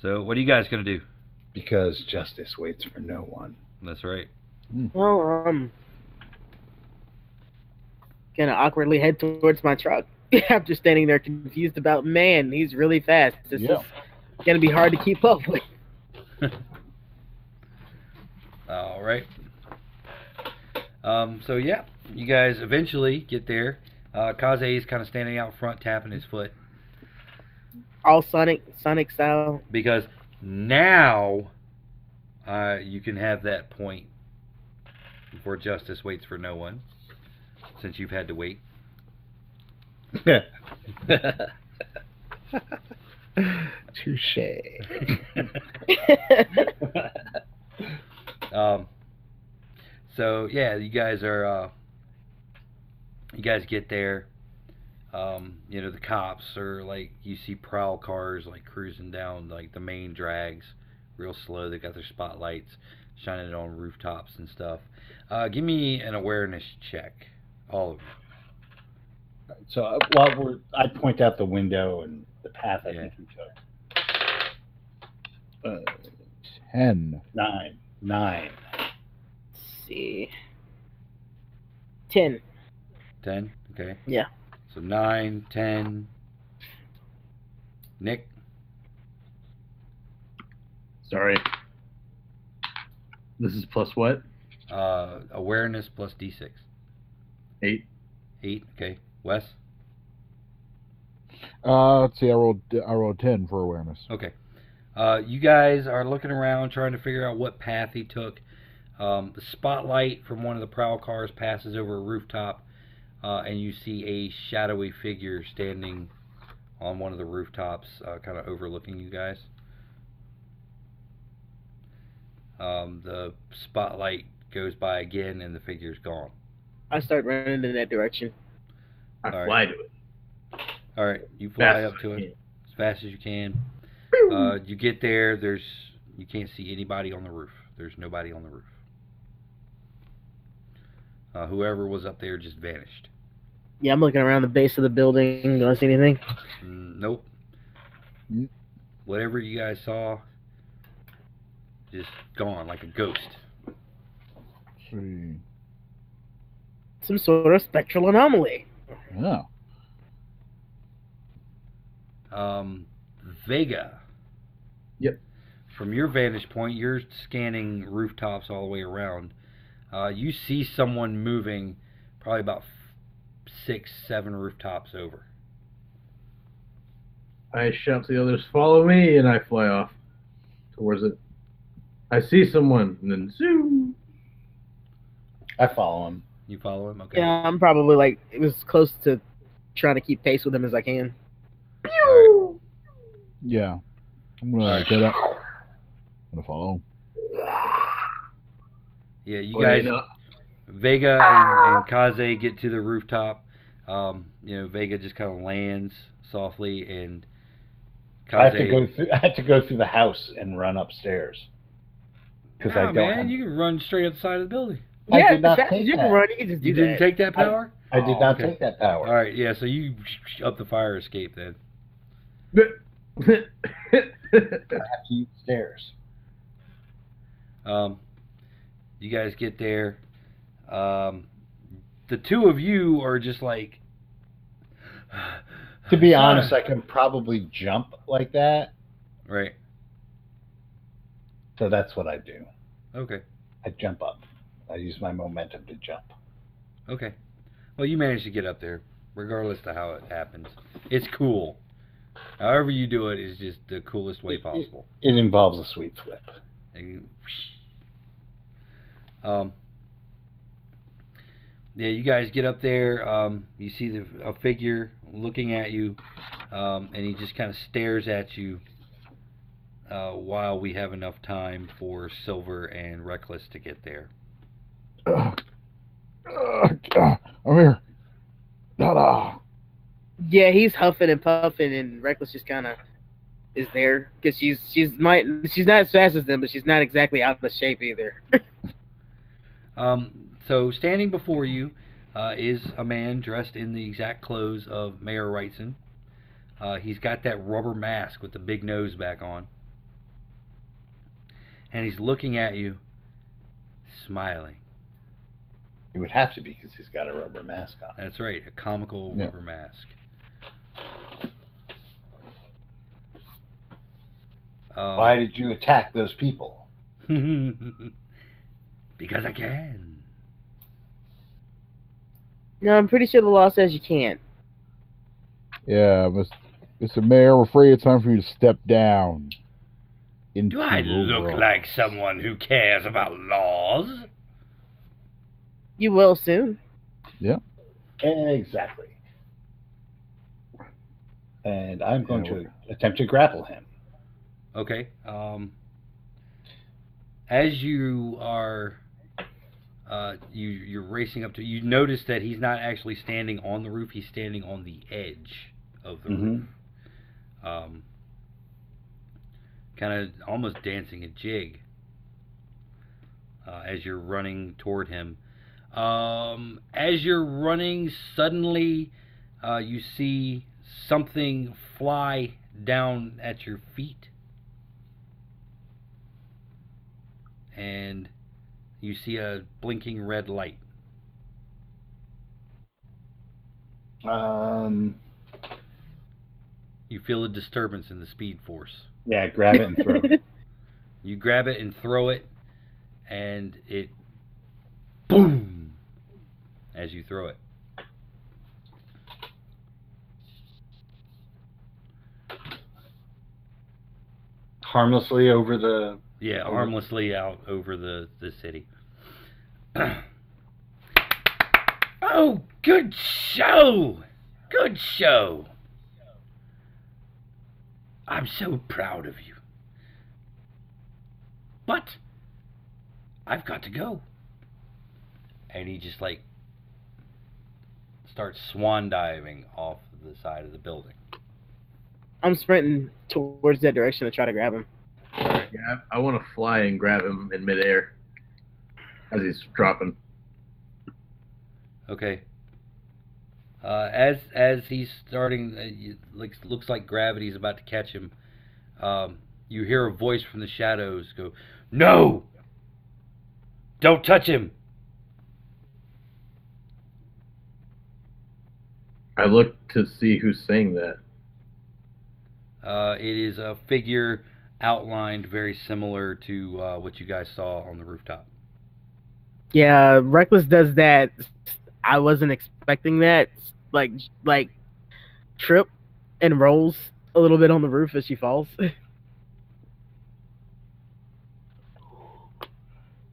So what are you guys gonna do? Because justice waits for no one. That's right. Well, um, gonna awkwardly head towards my truck after standing there confused about. Man, he's really fast. This Yeah. is gonna be hard to keep up with. All right. Um, so yeah, you guys eventually get there. Uh, Kaze is kind of standing out front, tapping his foot All Sonic, Sonic style. because now uh, you can have that point before justice waits for no one, since you've had to wait. Touche. um, so yeah, you guys are uh, you guys get there. Um, you know the cops are like you see prowl cars like cruising down like the main drags, real slow. They got their spotlights shining on rooftops and stuff. Uh, give me an awareness check, all of you. So uh, while we're, I point out the window and the path I Yeah. think we took. Uh, Ten. nine, nine. Let's see. Ten. Ten. Okay. Yeah. So nine, ten. Nick, Sorry. This is plus what? uh, awareness plus d6. Eight. Eight. Okay. Wes. Uh, let's see. I rolled. I rolled ten for awareness. Okay. Uh, you guys are looking around trying to figure out what path he took. Um, the spotlight from one of the prowl cars passes over a rooftop, uh, and you see a shadowy figure standing on one of the rooftops, uh, kind of overlooking you guys. Um, the spotlight goes by again, and the figure's gone. I start running in that direction. I All right. fly to it. All right, you fly Fast up to I it as fast as you can. Uh, you get there. There's you can't see anybody on the roof. There's nobody on the roof. Uh, whoever was up there just vanished. Yeah, I'm looking around the base of the building. Do I see anything? Mm, nope. Mm. Whatever you guys saw, just gone like a ghost. Let's. Some sort of spectral anomaly. Yeah. Um, Vega. Yep. From your vantage point, you're scanning rooftops all the way around. Uh, you see someone moving, probably about f- six, seven rooftops over. I shout to the others, follow me, and I fly off towards it. I see someone, and then zoom. I follow him. You follow him? Okay. Yeah, I'm probably like it was close to trying to keep pace with him as I can. All right. Yeah. I'm gonna get up. I'm gonna follow. Yeah, you Well, guys, know, Vega and, and Kaze get to the rooftop. Um, you know, Vega just kind of lands softly, and I have to go through. I have to go through the house and run upstairs because I Nah, don't. man, have- you can run straight up the side of the building. I yeah, did not as fast as take you can run, you can just You didn't that. take that I- power? I did Oh, not okay. take that power. All right, yeah. So you up the fire escape then. I have to use stairs. Um, you guys get there. Um, the two of you are just like. To be honest, I can probably jump like that, Right. so that's what I do. Okay. I jump up. I use my momentum to jump. Okay. Well, you managed to get up there, regardless of how it happens. It's cool. However you do it is just the coolest way It- it- possible. It involves a sweet flip. And you- Um, yeah, you guys get up there. Um, you see the, a figure looking at you, um, and he just kind of stares at you uh, while we have enough time for Silver and Reckless to get there. Ugh. Ugh, ugh, I'm here. Ta-da. Yeah, he's huffing and puffing, and Reckless just kind of is there because she's she's might she's not as fast as them, but she's not exactly out of shape either. Um, so standing before you uh, is a man dressed in the exact clothes of Mayor Wrightson. Uh, he's got that rubber mask with the big nose back on. And he's looking at you, smiling. It would have to be because he's got a rubber mask on. That's right, a comical Yeah. rubber mask. Um, Why did you attack those people? because I can. no, I'm pretty sure the law says you can't. Yeah, Mr. Mayor, I'm afraid it's time for you to step down. Into Do I look overall- like someone who cares about laws? You will soon. Yeah. Exactly. And I'm going to attempt to grapple him. Okay. Um, as you are, uh, you you're racing up to. You notice that he's not actually standing on the roof. He's standing on the edge of the Mhm. roof. Um, kind of almost dancing a jig. Uh, as you're running toward him. Um, as you're running, suddenly uh, you see something fly down at your feet. And you see a blinking red light. Um, You feel a disturbance in the speed force. yeah, grab it and throw it. You grab it and throw it, and it boom as you throw it. Harmlessly over the. Yeah, harmlessly out over the the city. oh, good show! Good show! I'm so proud of you. But I've got to go. And he just like starts swan diving off the side of the building. I'm sprinting towards that direction to try to grab him. Yeah, I want to fly and grab him in midair as he's dropping. Okay. Uh, as as he's starting, uh, looks looks like gravity's about to catch him. Um, you hear a voice from the shadows go, "No! Don't touch him!" I look to see who's saying that. Uh, it is a figure outlined very similar to uh, what you guys saw on the rooftop. Yeah, Reckless does that. I wasn't expecting that. Like, like, trip and rolls a little bit on the roof as she falls.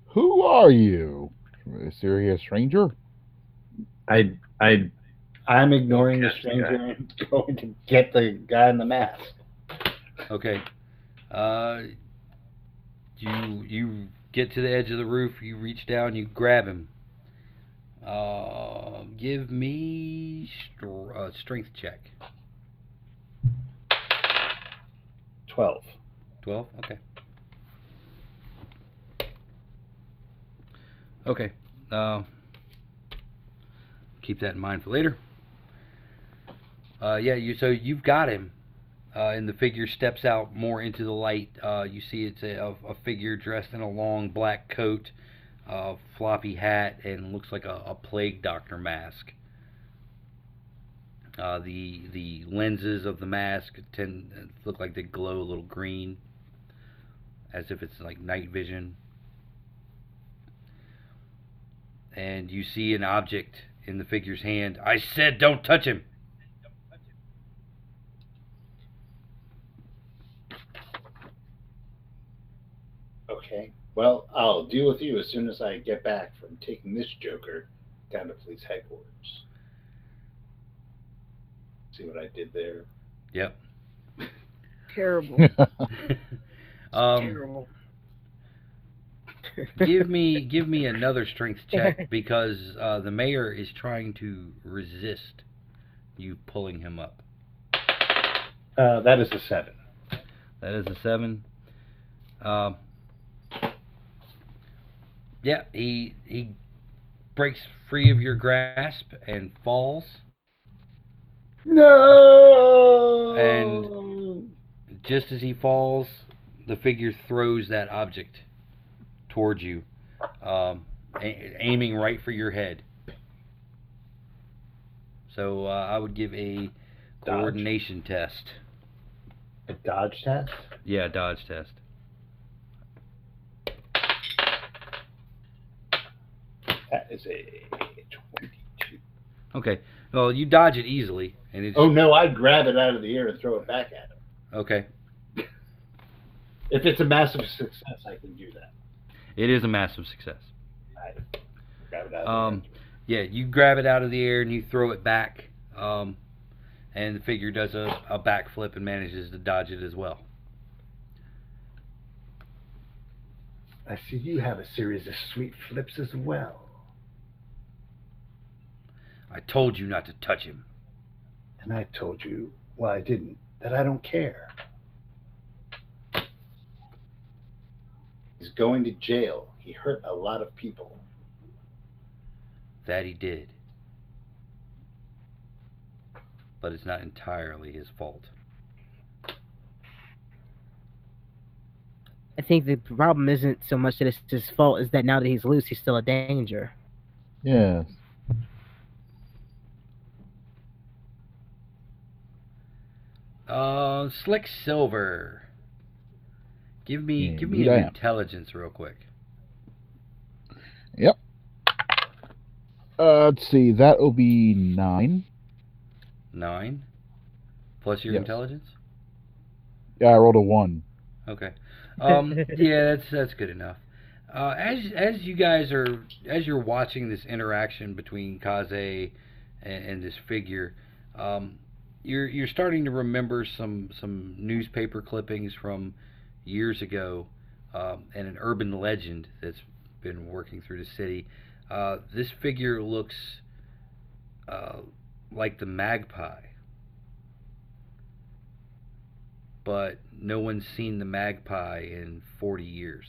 Who are you? A serious stranger? I I I'm ignoring the Catch the stranger and going to get the guy in the mask. Okay. Uh, you you get to the edge of the roof. You reach down. You grab him. Uh, give me str- uh, strength check. Twelve. Twelve. Okay. Okay. Uh, keep that in mind for later. Uh, yeah. You so you've got him. Uh, and the figure steps out more into the light. Uh, you see it's a, a figure dressed in a long black coat, uh, floppy hat, and looks like a, a plague doctor mask. Uh, the the lenses of the mask tend look like they glow a little green, as if it's like night vision. And you see an object in the figure's hand. I said, don't touch him. Okay. Well, I'll deal with you as soon as I get back from taking this Joker down to police headquarters. See what I did there? Yep. Terrible. um, Terrible. give me give me another strength check because uh, the mayor is trying to resist you pulling him up. Uh, that is a seven. That is a seven. Um, yeah, he he breaks free of your grasp and falls. No. And- Just as he falls, the figure throws that object towards you, um, a- aiming right for your head. So uh, I would give a Dodge. coordination test. a dodge test. Yeah, dodge test. That is a twenty-two. Okay. Well, you dodge it easily, and it's Oh no! I'd grab it out of the air and throw it back at him. okay. If it's a massive success, I can do that. It is a massive success. I grab it out. Of Um, the yeah, you grab it out of the air and you throw it back, um, and the figure does a, a backflip and manages to dodge it as well. I see you have a series of sweet flips as well. I told you not to touch him. And I told you, well, I didn't, that I don't care. He's going to jail. He hurt a lot of people. That he did. But it's not entirely his fault. I think the problem isn't so much that it's his fault, is that now that he's loose, he's still a danger. Yes. Uh, Slick Silver. Give me give me an intelligence real quick. Yep. Uh, let's see. That'll be nine. Nine. Plus your Yes. intelligence. Yeah, I rolled a one. Okay. Um, yeah, that's that's good enough. Uh, as as you guys are as you're watching this interaction between Kaze and, and this figure, um, you're you're starting to remember some some newspaper clippings from years ago, um, and an urban legend that's been working through the city. Uh, this figure looks uh, like the magpie, but no one's seen the magpie in 40 years.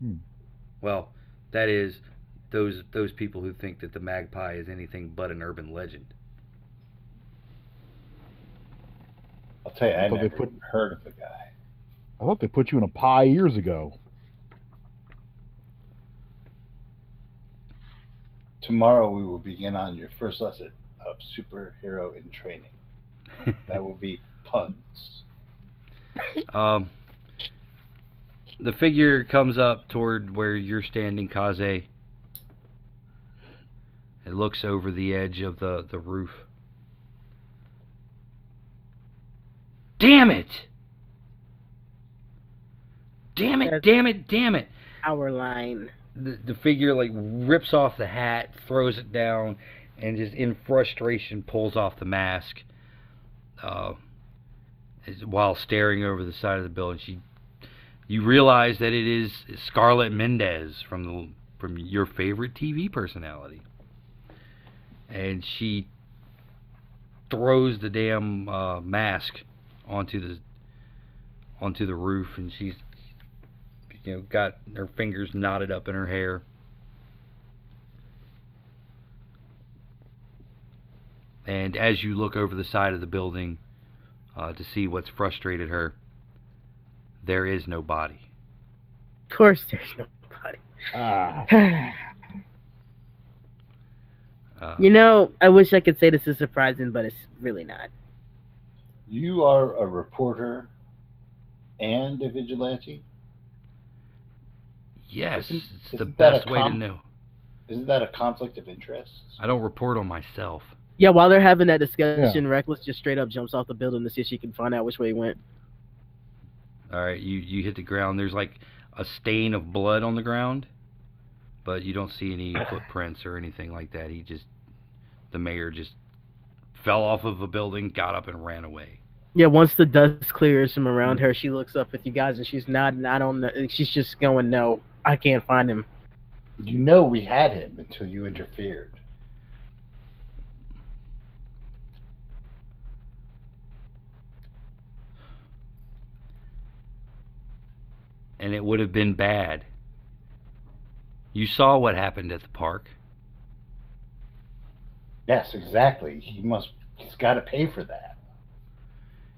Hmm. Well, that is those those people who think that the magpie is anything but an urban legend. I'll tell you, I But they never put- heard of the guy. I thought they put you in a pie years ago. Tomorrow we will begin on your first lesson of superhero in training. That will be puns. Um, the figure comes up toward where you're standing, Kaze. It looks over the edge of the, the roof. Damn it! Damn it, damn it, damn it! Our line. The, the figure like rips off the hat, throws it down, and just in frustration pulls off the mask. Uh, while staring over the side of the building, she you realize that it is Scarlett Mendez from the from your favorite TV personality, and she throws the damn uh, mask onto the onto the roof, and she's you know got her fingers knotted up in her hair. And as you look over the side of the building uh, to see what's frustrated her, there is no body. Of course, there's nobody. Ah. Uh, you know, I wish I could say this is surprising, but it's really not. You are a reporter and a vigilante. yes, Isn't- it's the isn't that a best way to know. Isn't that a conflict of interest? I don't report on myself. Yeah, while they're having that discussion, Reckless just straight up jumps off the building to see if she can find out which way he went. All right, you you hit the ground. There's like a stain of blood on the ground, but you don't see any footprints or anything like that. He just the mayor just fell off of a building, got up and ran away. Yeah, once the dust clears from around her, she looks up at you guys and she's nodding. I don't know. She's just going, no, I can't find him. You know we had him until you interfered. and it would have been bad. You saw what happened at the park. Yes, exactly. He must. He's got to pay for that.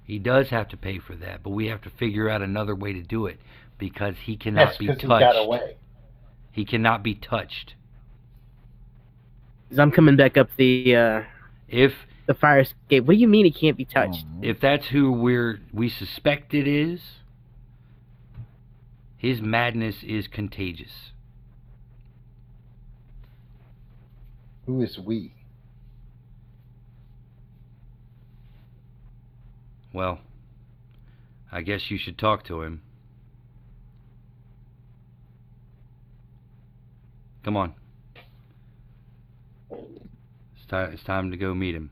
He does have to pay for that, but we have to figure out another way to do it because he cannot Yes, be because he touched. got away. He cannot be touched. 'Cause I'm coming back up the uh, If the fire escape. What do you mean he can't be touched? Oh. if that's who we're we suspect it is, his madness is contagious. Who is we? Well, I guess you should talk to him. Come on. It's time it's time to go meet him.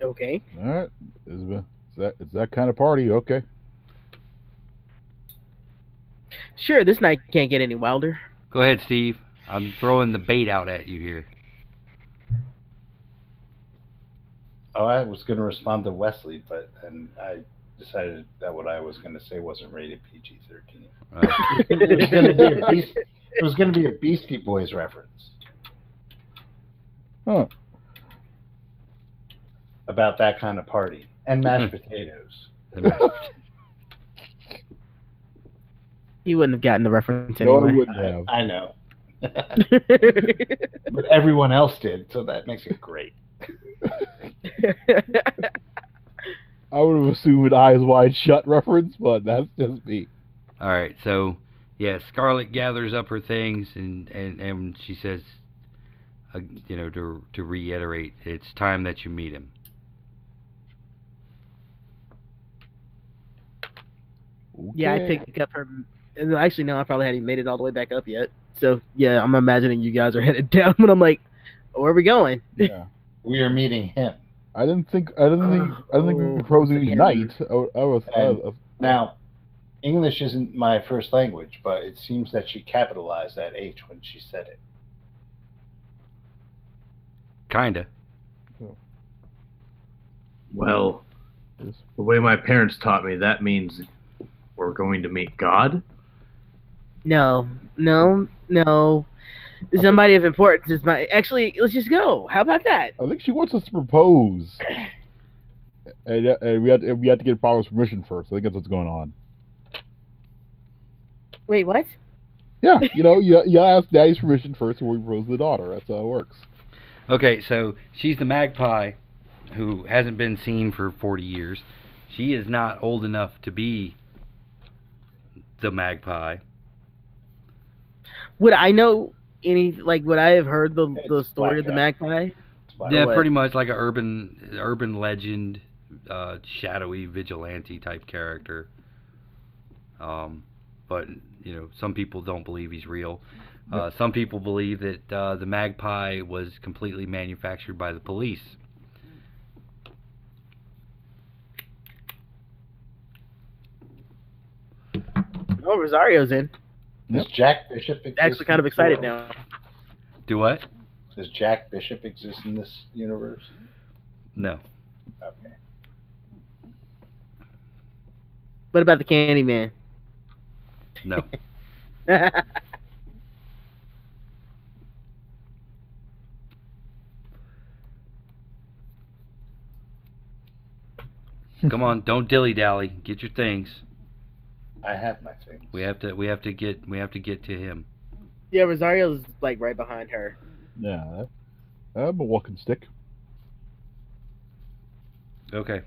Okay. All right. Is the- is that it's that kind of party? Okay. Sure, this night can't get any wilder. Go ahead, Steve. I'm throwing the bait out at you here. Oh, I was going to respond to Wesley, but then I decided that what I was going to say wasn't rated PG-13. Uh, it was going to be a Beast, it was going to be a Beastie Boys reference Huh. about that kind of party and mashed potatoes. He wouldn't have gotten the reference No, anyway. I wouldn't I, have. I know. but everyone else did, so that makes it great. I would have assumed eyes wide shut reference, but that's just me. All right, so yeah, Scarlet gathers up her things and and and she says, uh, you know, to to reiterate, it's time that you meet him. yeah, I Okay. picked up her. Actually, no, I probably hadn't made it all the way back up yet. So yeah, I'm imagining you guys are headed down, but I'm like, where are we going? Yeah. We are meeting him. I didn't think I didn't think I didn't think we were Oh, proposing again. unite. I, w- I was I And- was- Now, English isn't my first language, but it seems that she capitalized that H when she said it. Kinda. Well, the way my parents taught me, that means we're going to meet God. No, no, no. Somebody of importance is my. Actually, let's just go. How about that? I think she wants us to propose, and, uh, and we had we had to get father's permission first. I think that's what's going on. Wait, what? Yeah, you know, you you ask daddy's permission first before we propose to the daughter. That's how it works. Okay, so she's the magpie who hasn't been seen for 40 years. She is not old enough to be the magpie. Would I know any? Like, would I have heard the the story of the blackjack. magpie? Yeah, way. pretty much like a urban urban legend, uh, shadowy vigilante type character. Um, but you know, some people don't believe he's real. Uh, some people believe that uh, the magpie was completely manufactured by the police. Oh, Rosario's in. Does Jack Bishop exist? Actually, kind of excited now. Do what? Does Jack Bishop exist in this universe? No. Okay. What about the Candyman? No. Come on, don't dilly dally. Get your things. I have my things. We have to. We have to get. We have to get to him. yeah, Rosario's like right behind her. Yeah, I'm a walking stick. Okay.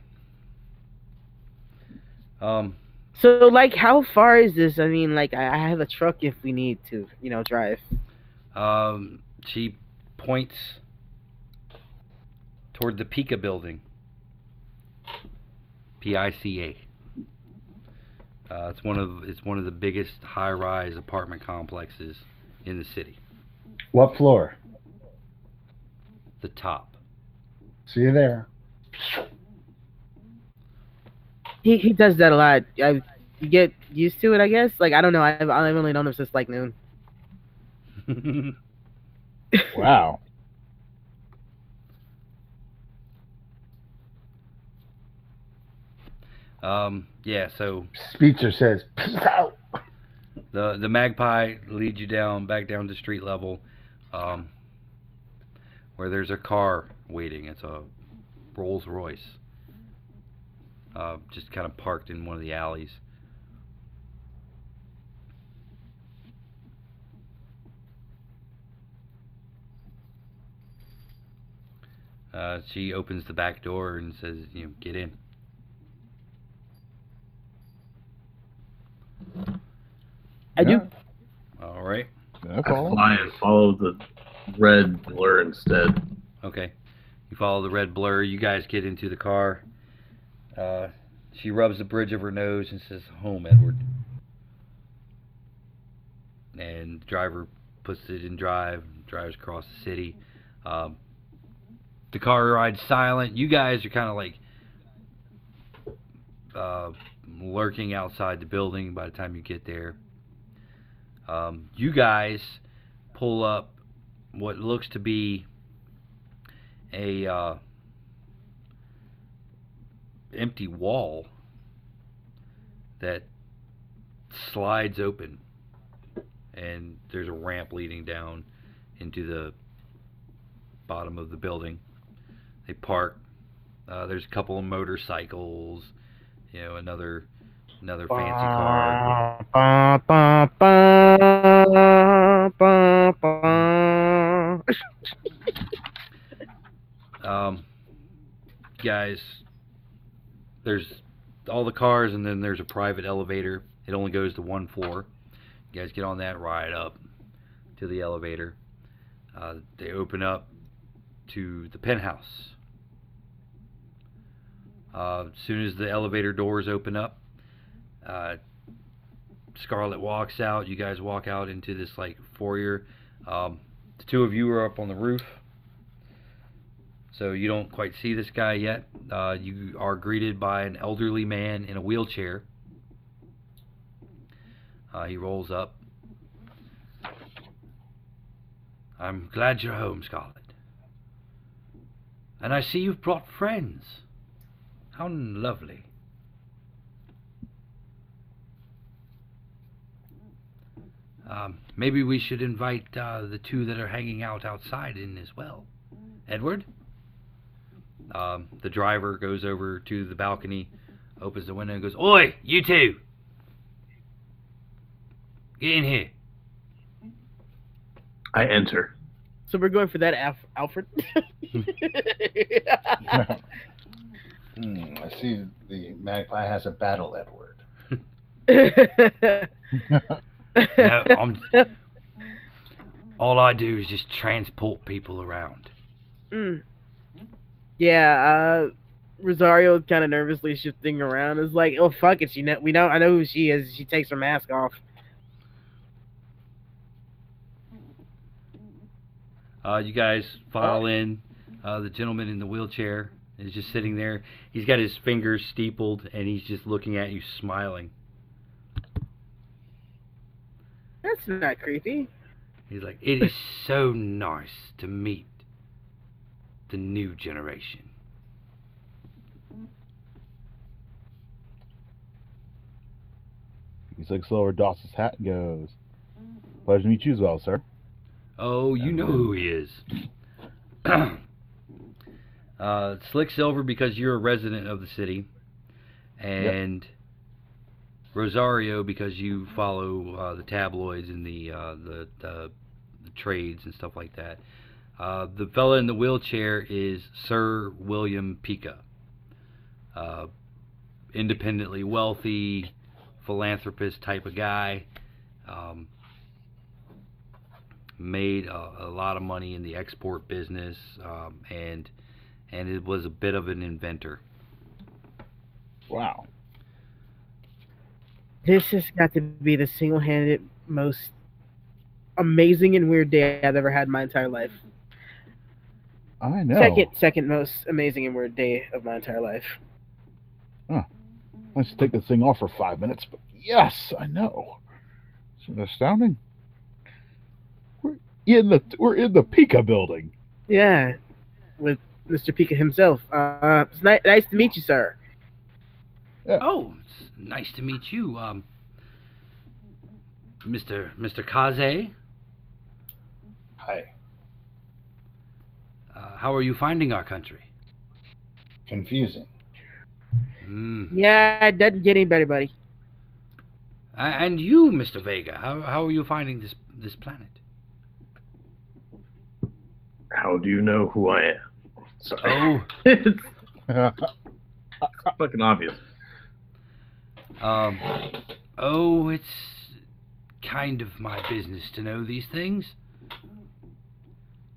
Um. So, like, how far is this? I mean, like, I I have a truck if we need to, you know, drive. Um. She points toward the Pica building. P I C A. Uh, it's one of it's one of the biggest high-rise apartment complexes in the city. What floor? The top. See you there. He he does that a lot. I you get used to it, I guess. Like, I don't know. I've I've only known him since like noon. Wow. Um. Yeah. So Speecher says, "Peace out." the the magpie leads you down back down to street level, um, where there's a car waiting. It's a Rolls Royce, uh, just kind of parked in one of the alleys. Uh, she opens the back door and says, "You know, get in." I do. Yeah, All right. That's I fly and follow the red blur instead. Okay. You follow the red blur. You guys get into the car. Uh, she rubs the bridge of her nose and says, Home, Edward. And the driver puts it in drive, drives across the city. Um, the car rides silent. You guys are kind of like uh, lurking outside the building by the time you get there. Um, you guys pull up what looks to be a uh, empty wall that slides open. And there's a ramp leading down into the bottom of the building. They park uh, there's a couple of motorcycles you know another Another fancy car. Um, guys, there's all the cars, and then there's a private elevator. It only goes to one floor. You guys get on that ride up to the elevator. Uh, they open up to the penthouse. Uh, as soon as the elevator doors open up, uh, Scarlet walks out. You guys walk out into this like foyer. Um, the two of you are up on the roof. So you don't quite see this guy yet. Uh, you are greeted by an elderly man in a wheelchair. Uh, he rolls up. I'm glad you're home, Scarlet. And I see you've brought friends. How lovely. Um, maybe we should invite uh, the two that are hanging out outside in as well. Edward? Um, the driver goes over to the balcony, opens the window, and goes, Oi, you two! Get in here. I enter. So we're going for that, Alf- Alfred. Hmm, I see the magpie has a battle, Edward. No, I'm, all I do is just transport people around. Mm. Yeah, uh, Rosario kind of nervously shifting around. It's like, oh fuck it, she know we know I know who she is. She takes her mask off. Uh, you guys file in. Uh, the gentleman in the wheelchair is just sitting there. He's got his fingers steepled, and he's just looking at you, smiling. That's not creepy. He's like, "It is so nice to meet the new generation." He's like slower Dawson's hat and goes. Pleasure to meet you as well, sir. Oh, you know who he is. uh, Slick Silver, because you're a resident of the city, and Rosario, because you follow uh, the tabloids and the, uh, the, the the trades and stuff like that. Uh, the fella in the wheelchair is Sir William Pica, uh, independently wealthy, philanthropist type of guy. Um, made a, a lot of money in the export business, um, and and it was a bit of an inventor. Wow. This has got to be the single-handed most amazing and weird day I've ever had in my entire life. I know. Second, second most amazing and weird day of my entire life. Huh. Let's take this thing off for five minutes, but yes, I know. Isn't It's astounding. We're in the we're in the Pica building. Yeah, with Mr. Pica himself. Uh, it's ni- nice to meet you, sir. Oh, it's nice to meet you, um, Mr. Mr. Kaze. Hi. Uh, how are you finding our country? Confusing. Mm. Yeah, it doesn't get any better, buddy. A- And you, Mr. Vega, how how are you finding this this planet? How do you know who I am? Sorry. Oh, it's fucking obvious. um, oh, it's kind of my business to know these things.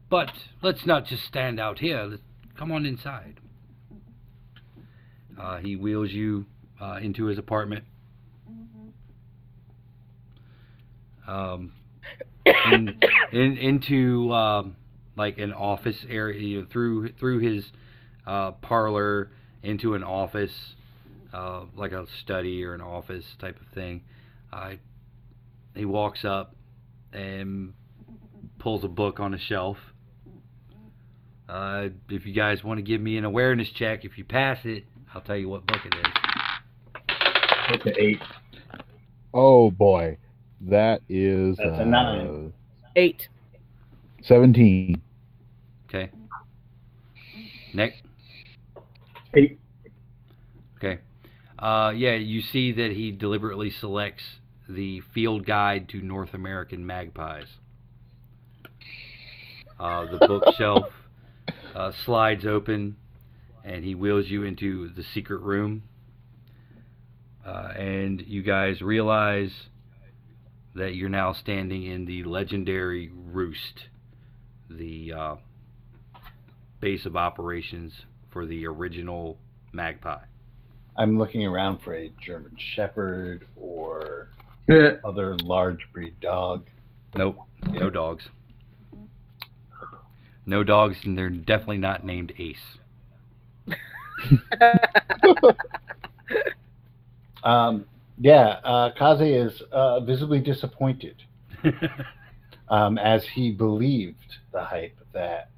But let's not just stand out here. Let's, Come on inside. Uh, he wheels you uh, into his apartment. Um, in, in, into um, like an office area you know, through through his uh, parlor into an office, uh, like a study or an office type of thing. Uh, he walks up and pulls a book on a shelf. Uh, if you guys want to give me an awareness check, if you pass it, I'll tell you what book it is. It's an eight. Oh boy, that is That's a uh, nine. Eight. Seventeen. Okay. Nick. Eight. Okay. Uh, yeah, you see that he deliberately selects the Field Guide to North American Magpies. Uh, the bookshelf uh, slides open, and he wheels you into the secret room. Uh, and you guys realize that you're now standing in the legendary Roost, the uh, base of operations for the original Magpie. I'm looking around for a German Shepherd or other large breed dog. Nope, no dogs. No dogs, and they're definitely not named Ace. Um, yeah, uh, Kaze is uh, visibly disappointed um, as he believed the hype that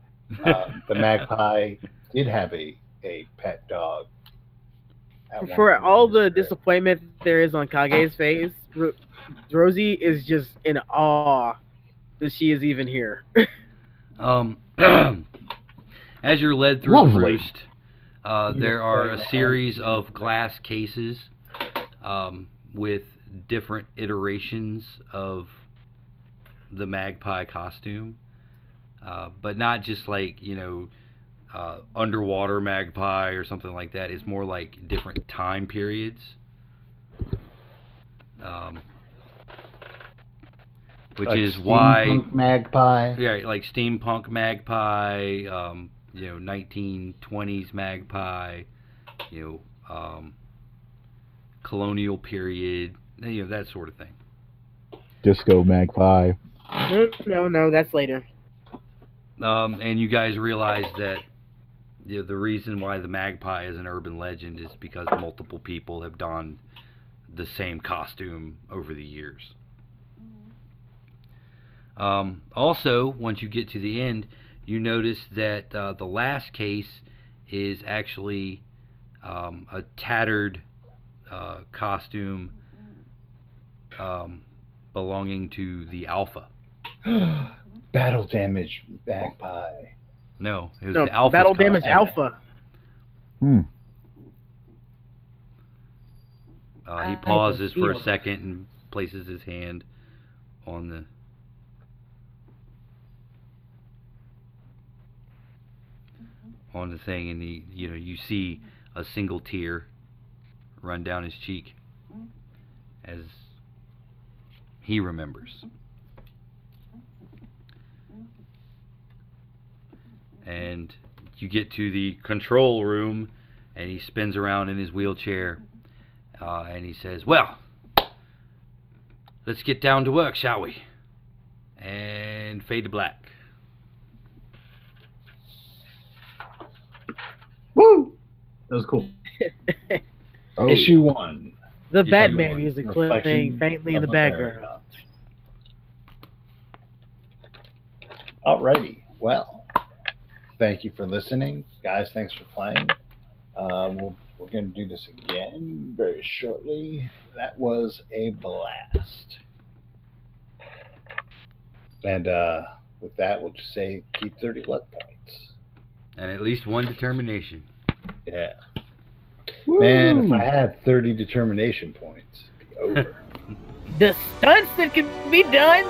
um, the magpie did have a, a pet dog. For all the career. disappointment there is on Kage's face, Ro- Rosie is just in awe that she is even here. Um, as you're led through the Lovely. roost, uh, there are a series of glass cases um, with different iterations of the magpie costume, uh, but not just like you know uh, underwater magpie or something like that. It's more like different time periods. Um, which Like is why magpie. yeah, like steampunk magpie, um, you know, 1920s magpie, you know, um, colonial period, you know, that sort of thing. Disco Magpie. no, no, no, that's later. Um, and you guys realize that you know, the reason why the magpie is an urban legend is because multiple people have donned the same costume over the years. Um, also, once you get to the end, you notice that uh, the last case is actually um, a tattered uh, costume um, belonging to the Alpha. Battle damage magpie. No, it was No, the Alpha. battle damage alpha. Hmm. Uh, he pauses for a second and places his hand on the. On the thing, and he, you know, you see a single tear run down his cheek as he remembers. And you get to the control room, and he spins around in his wheelchair, uh, and he says, "Well, let's get down to work, shall we?" And fade to black. Woo! That was cool. Oh, Issue one. The Yeah, Batman you are. music Reflection playing faintly in the background. America. Alrighty. Well, thank you for listening, guys. Thanks for playing. Uh, we'll, we're going to do this again very shortly. That was a blast. And uh, with that, we'll just say keep 30 luck points. And at least one determination. Yeah. woo. Man, if I had 30 determination points, it'd be over. The stunts that can be done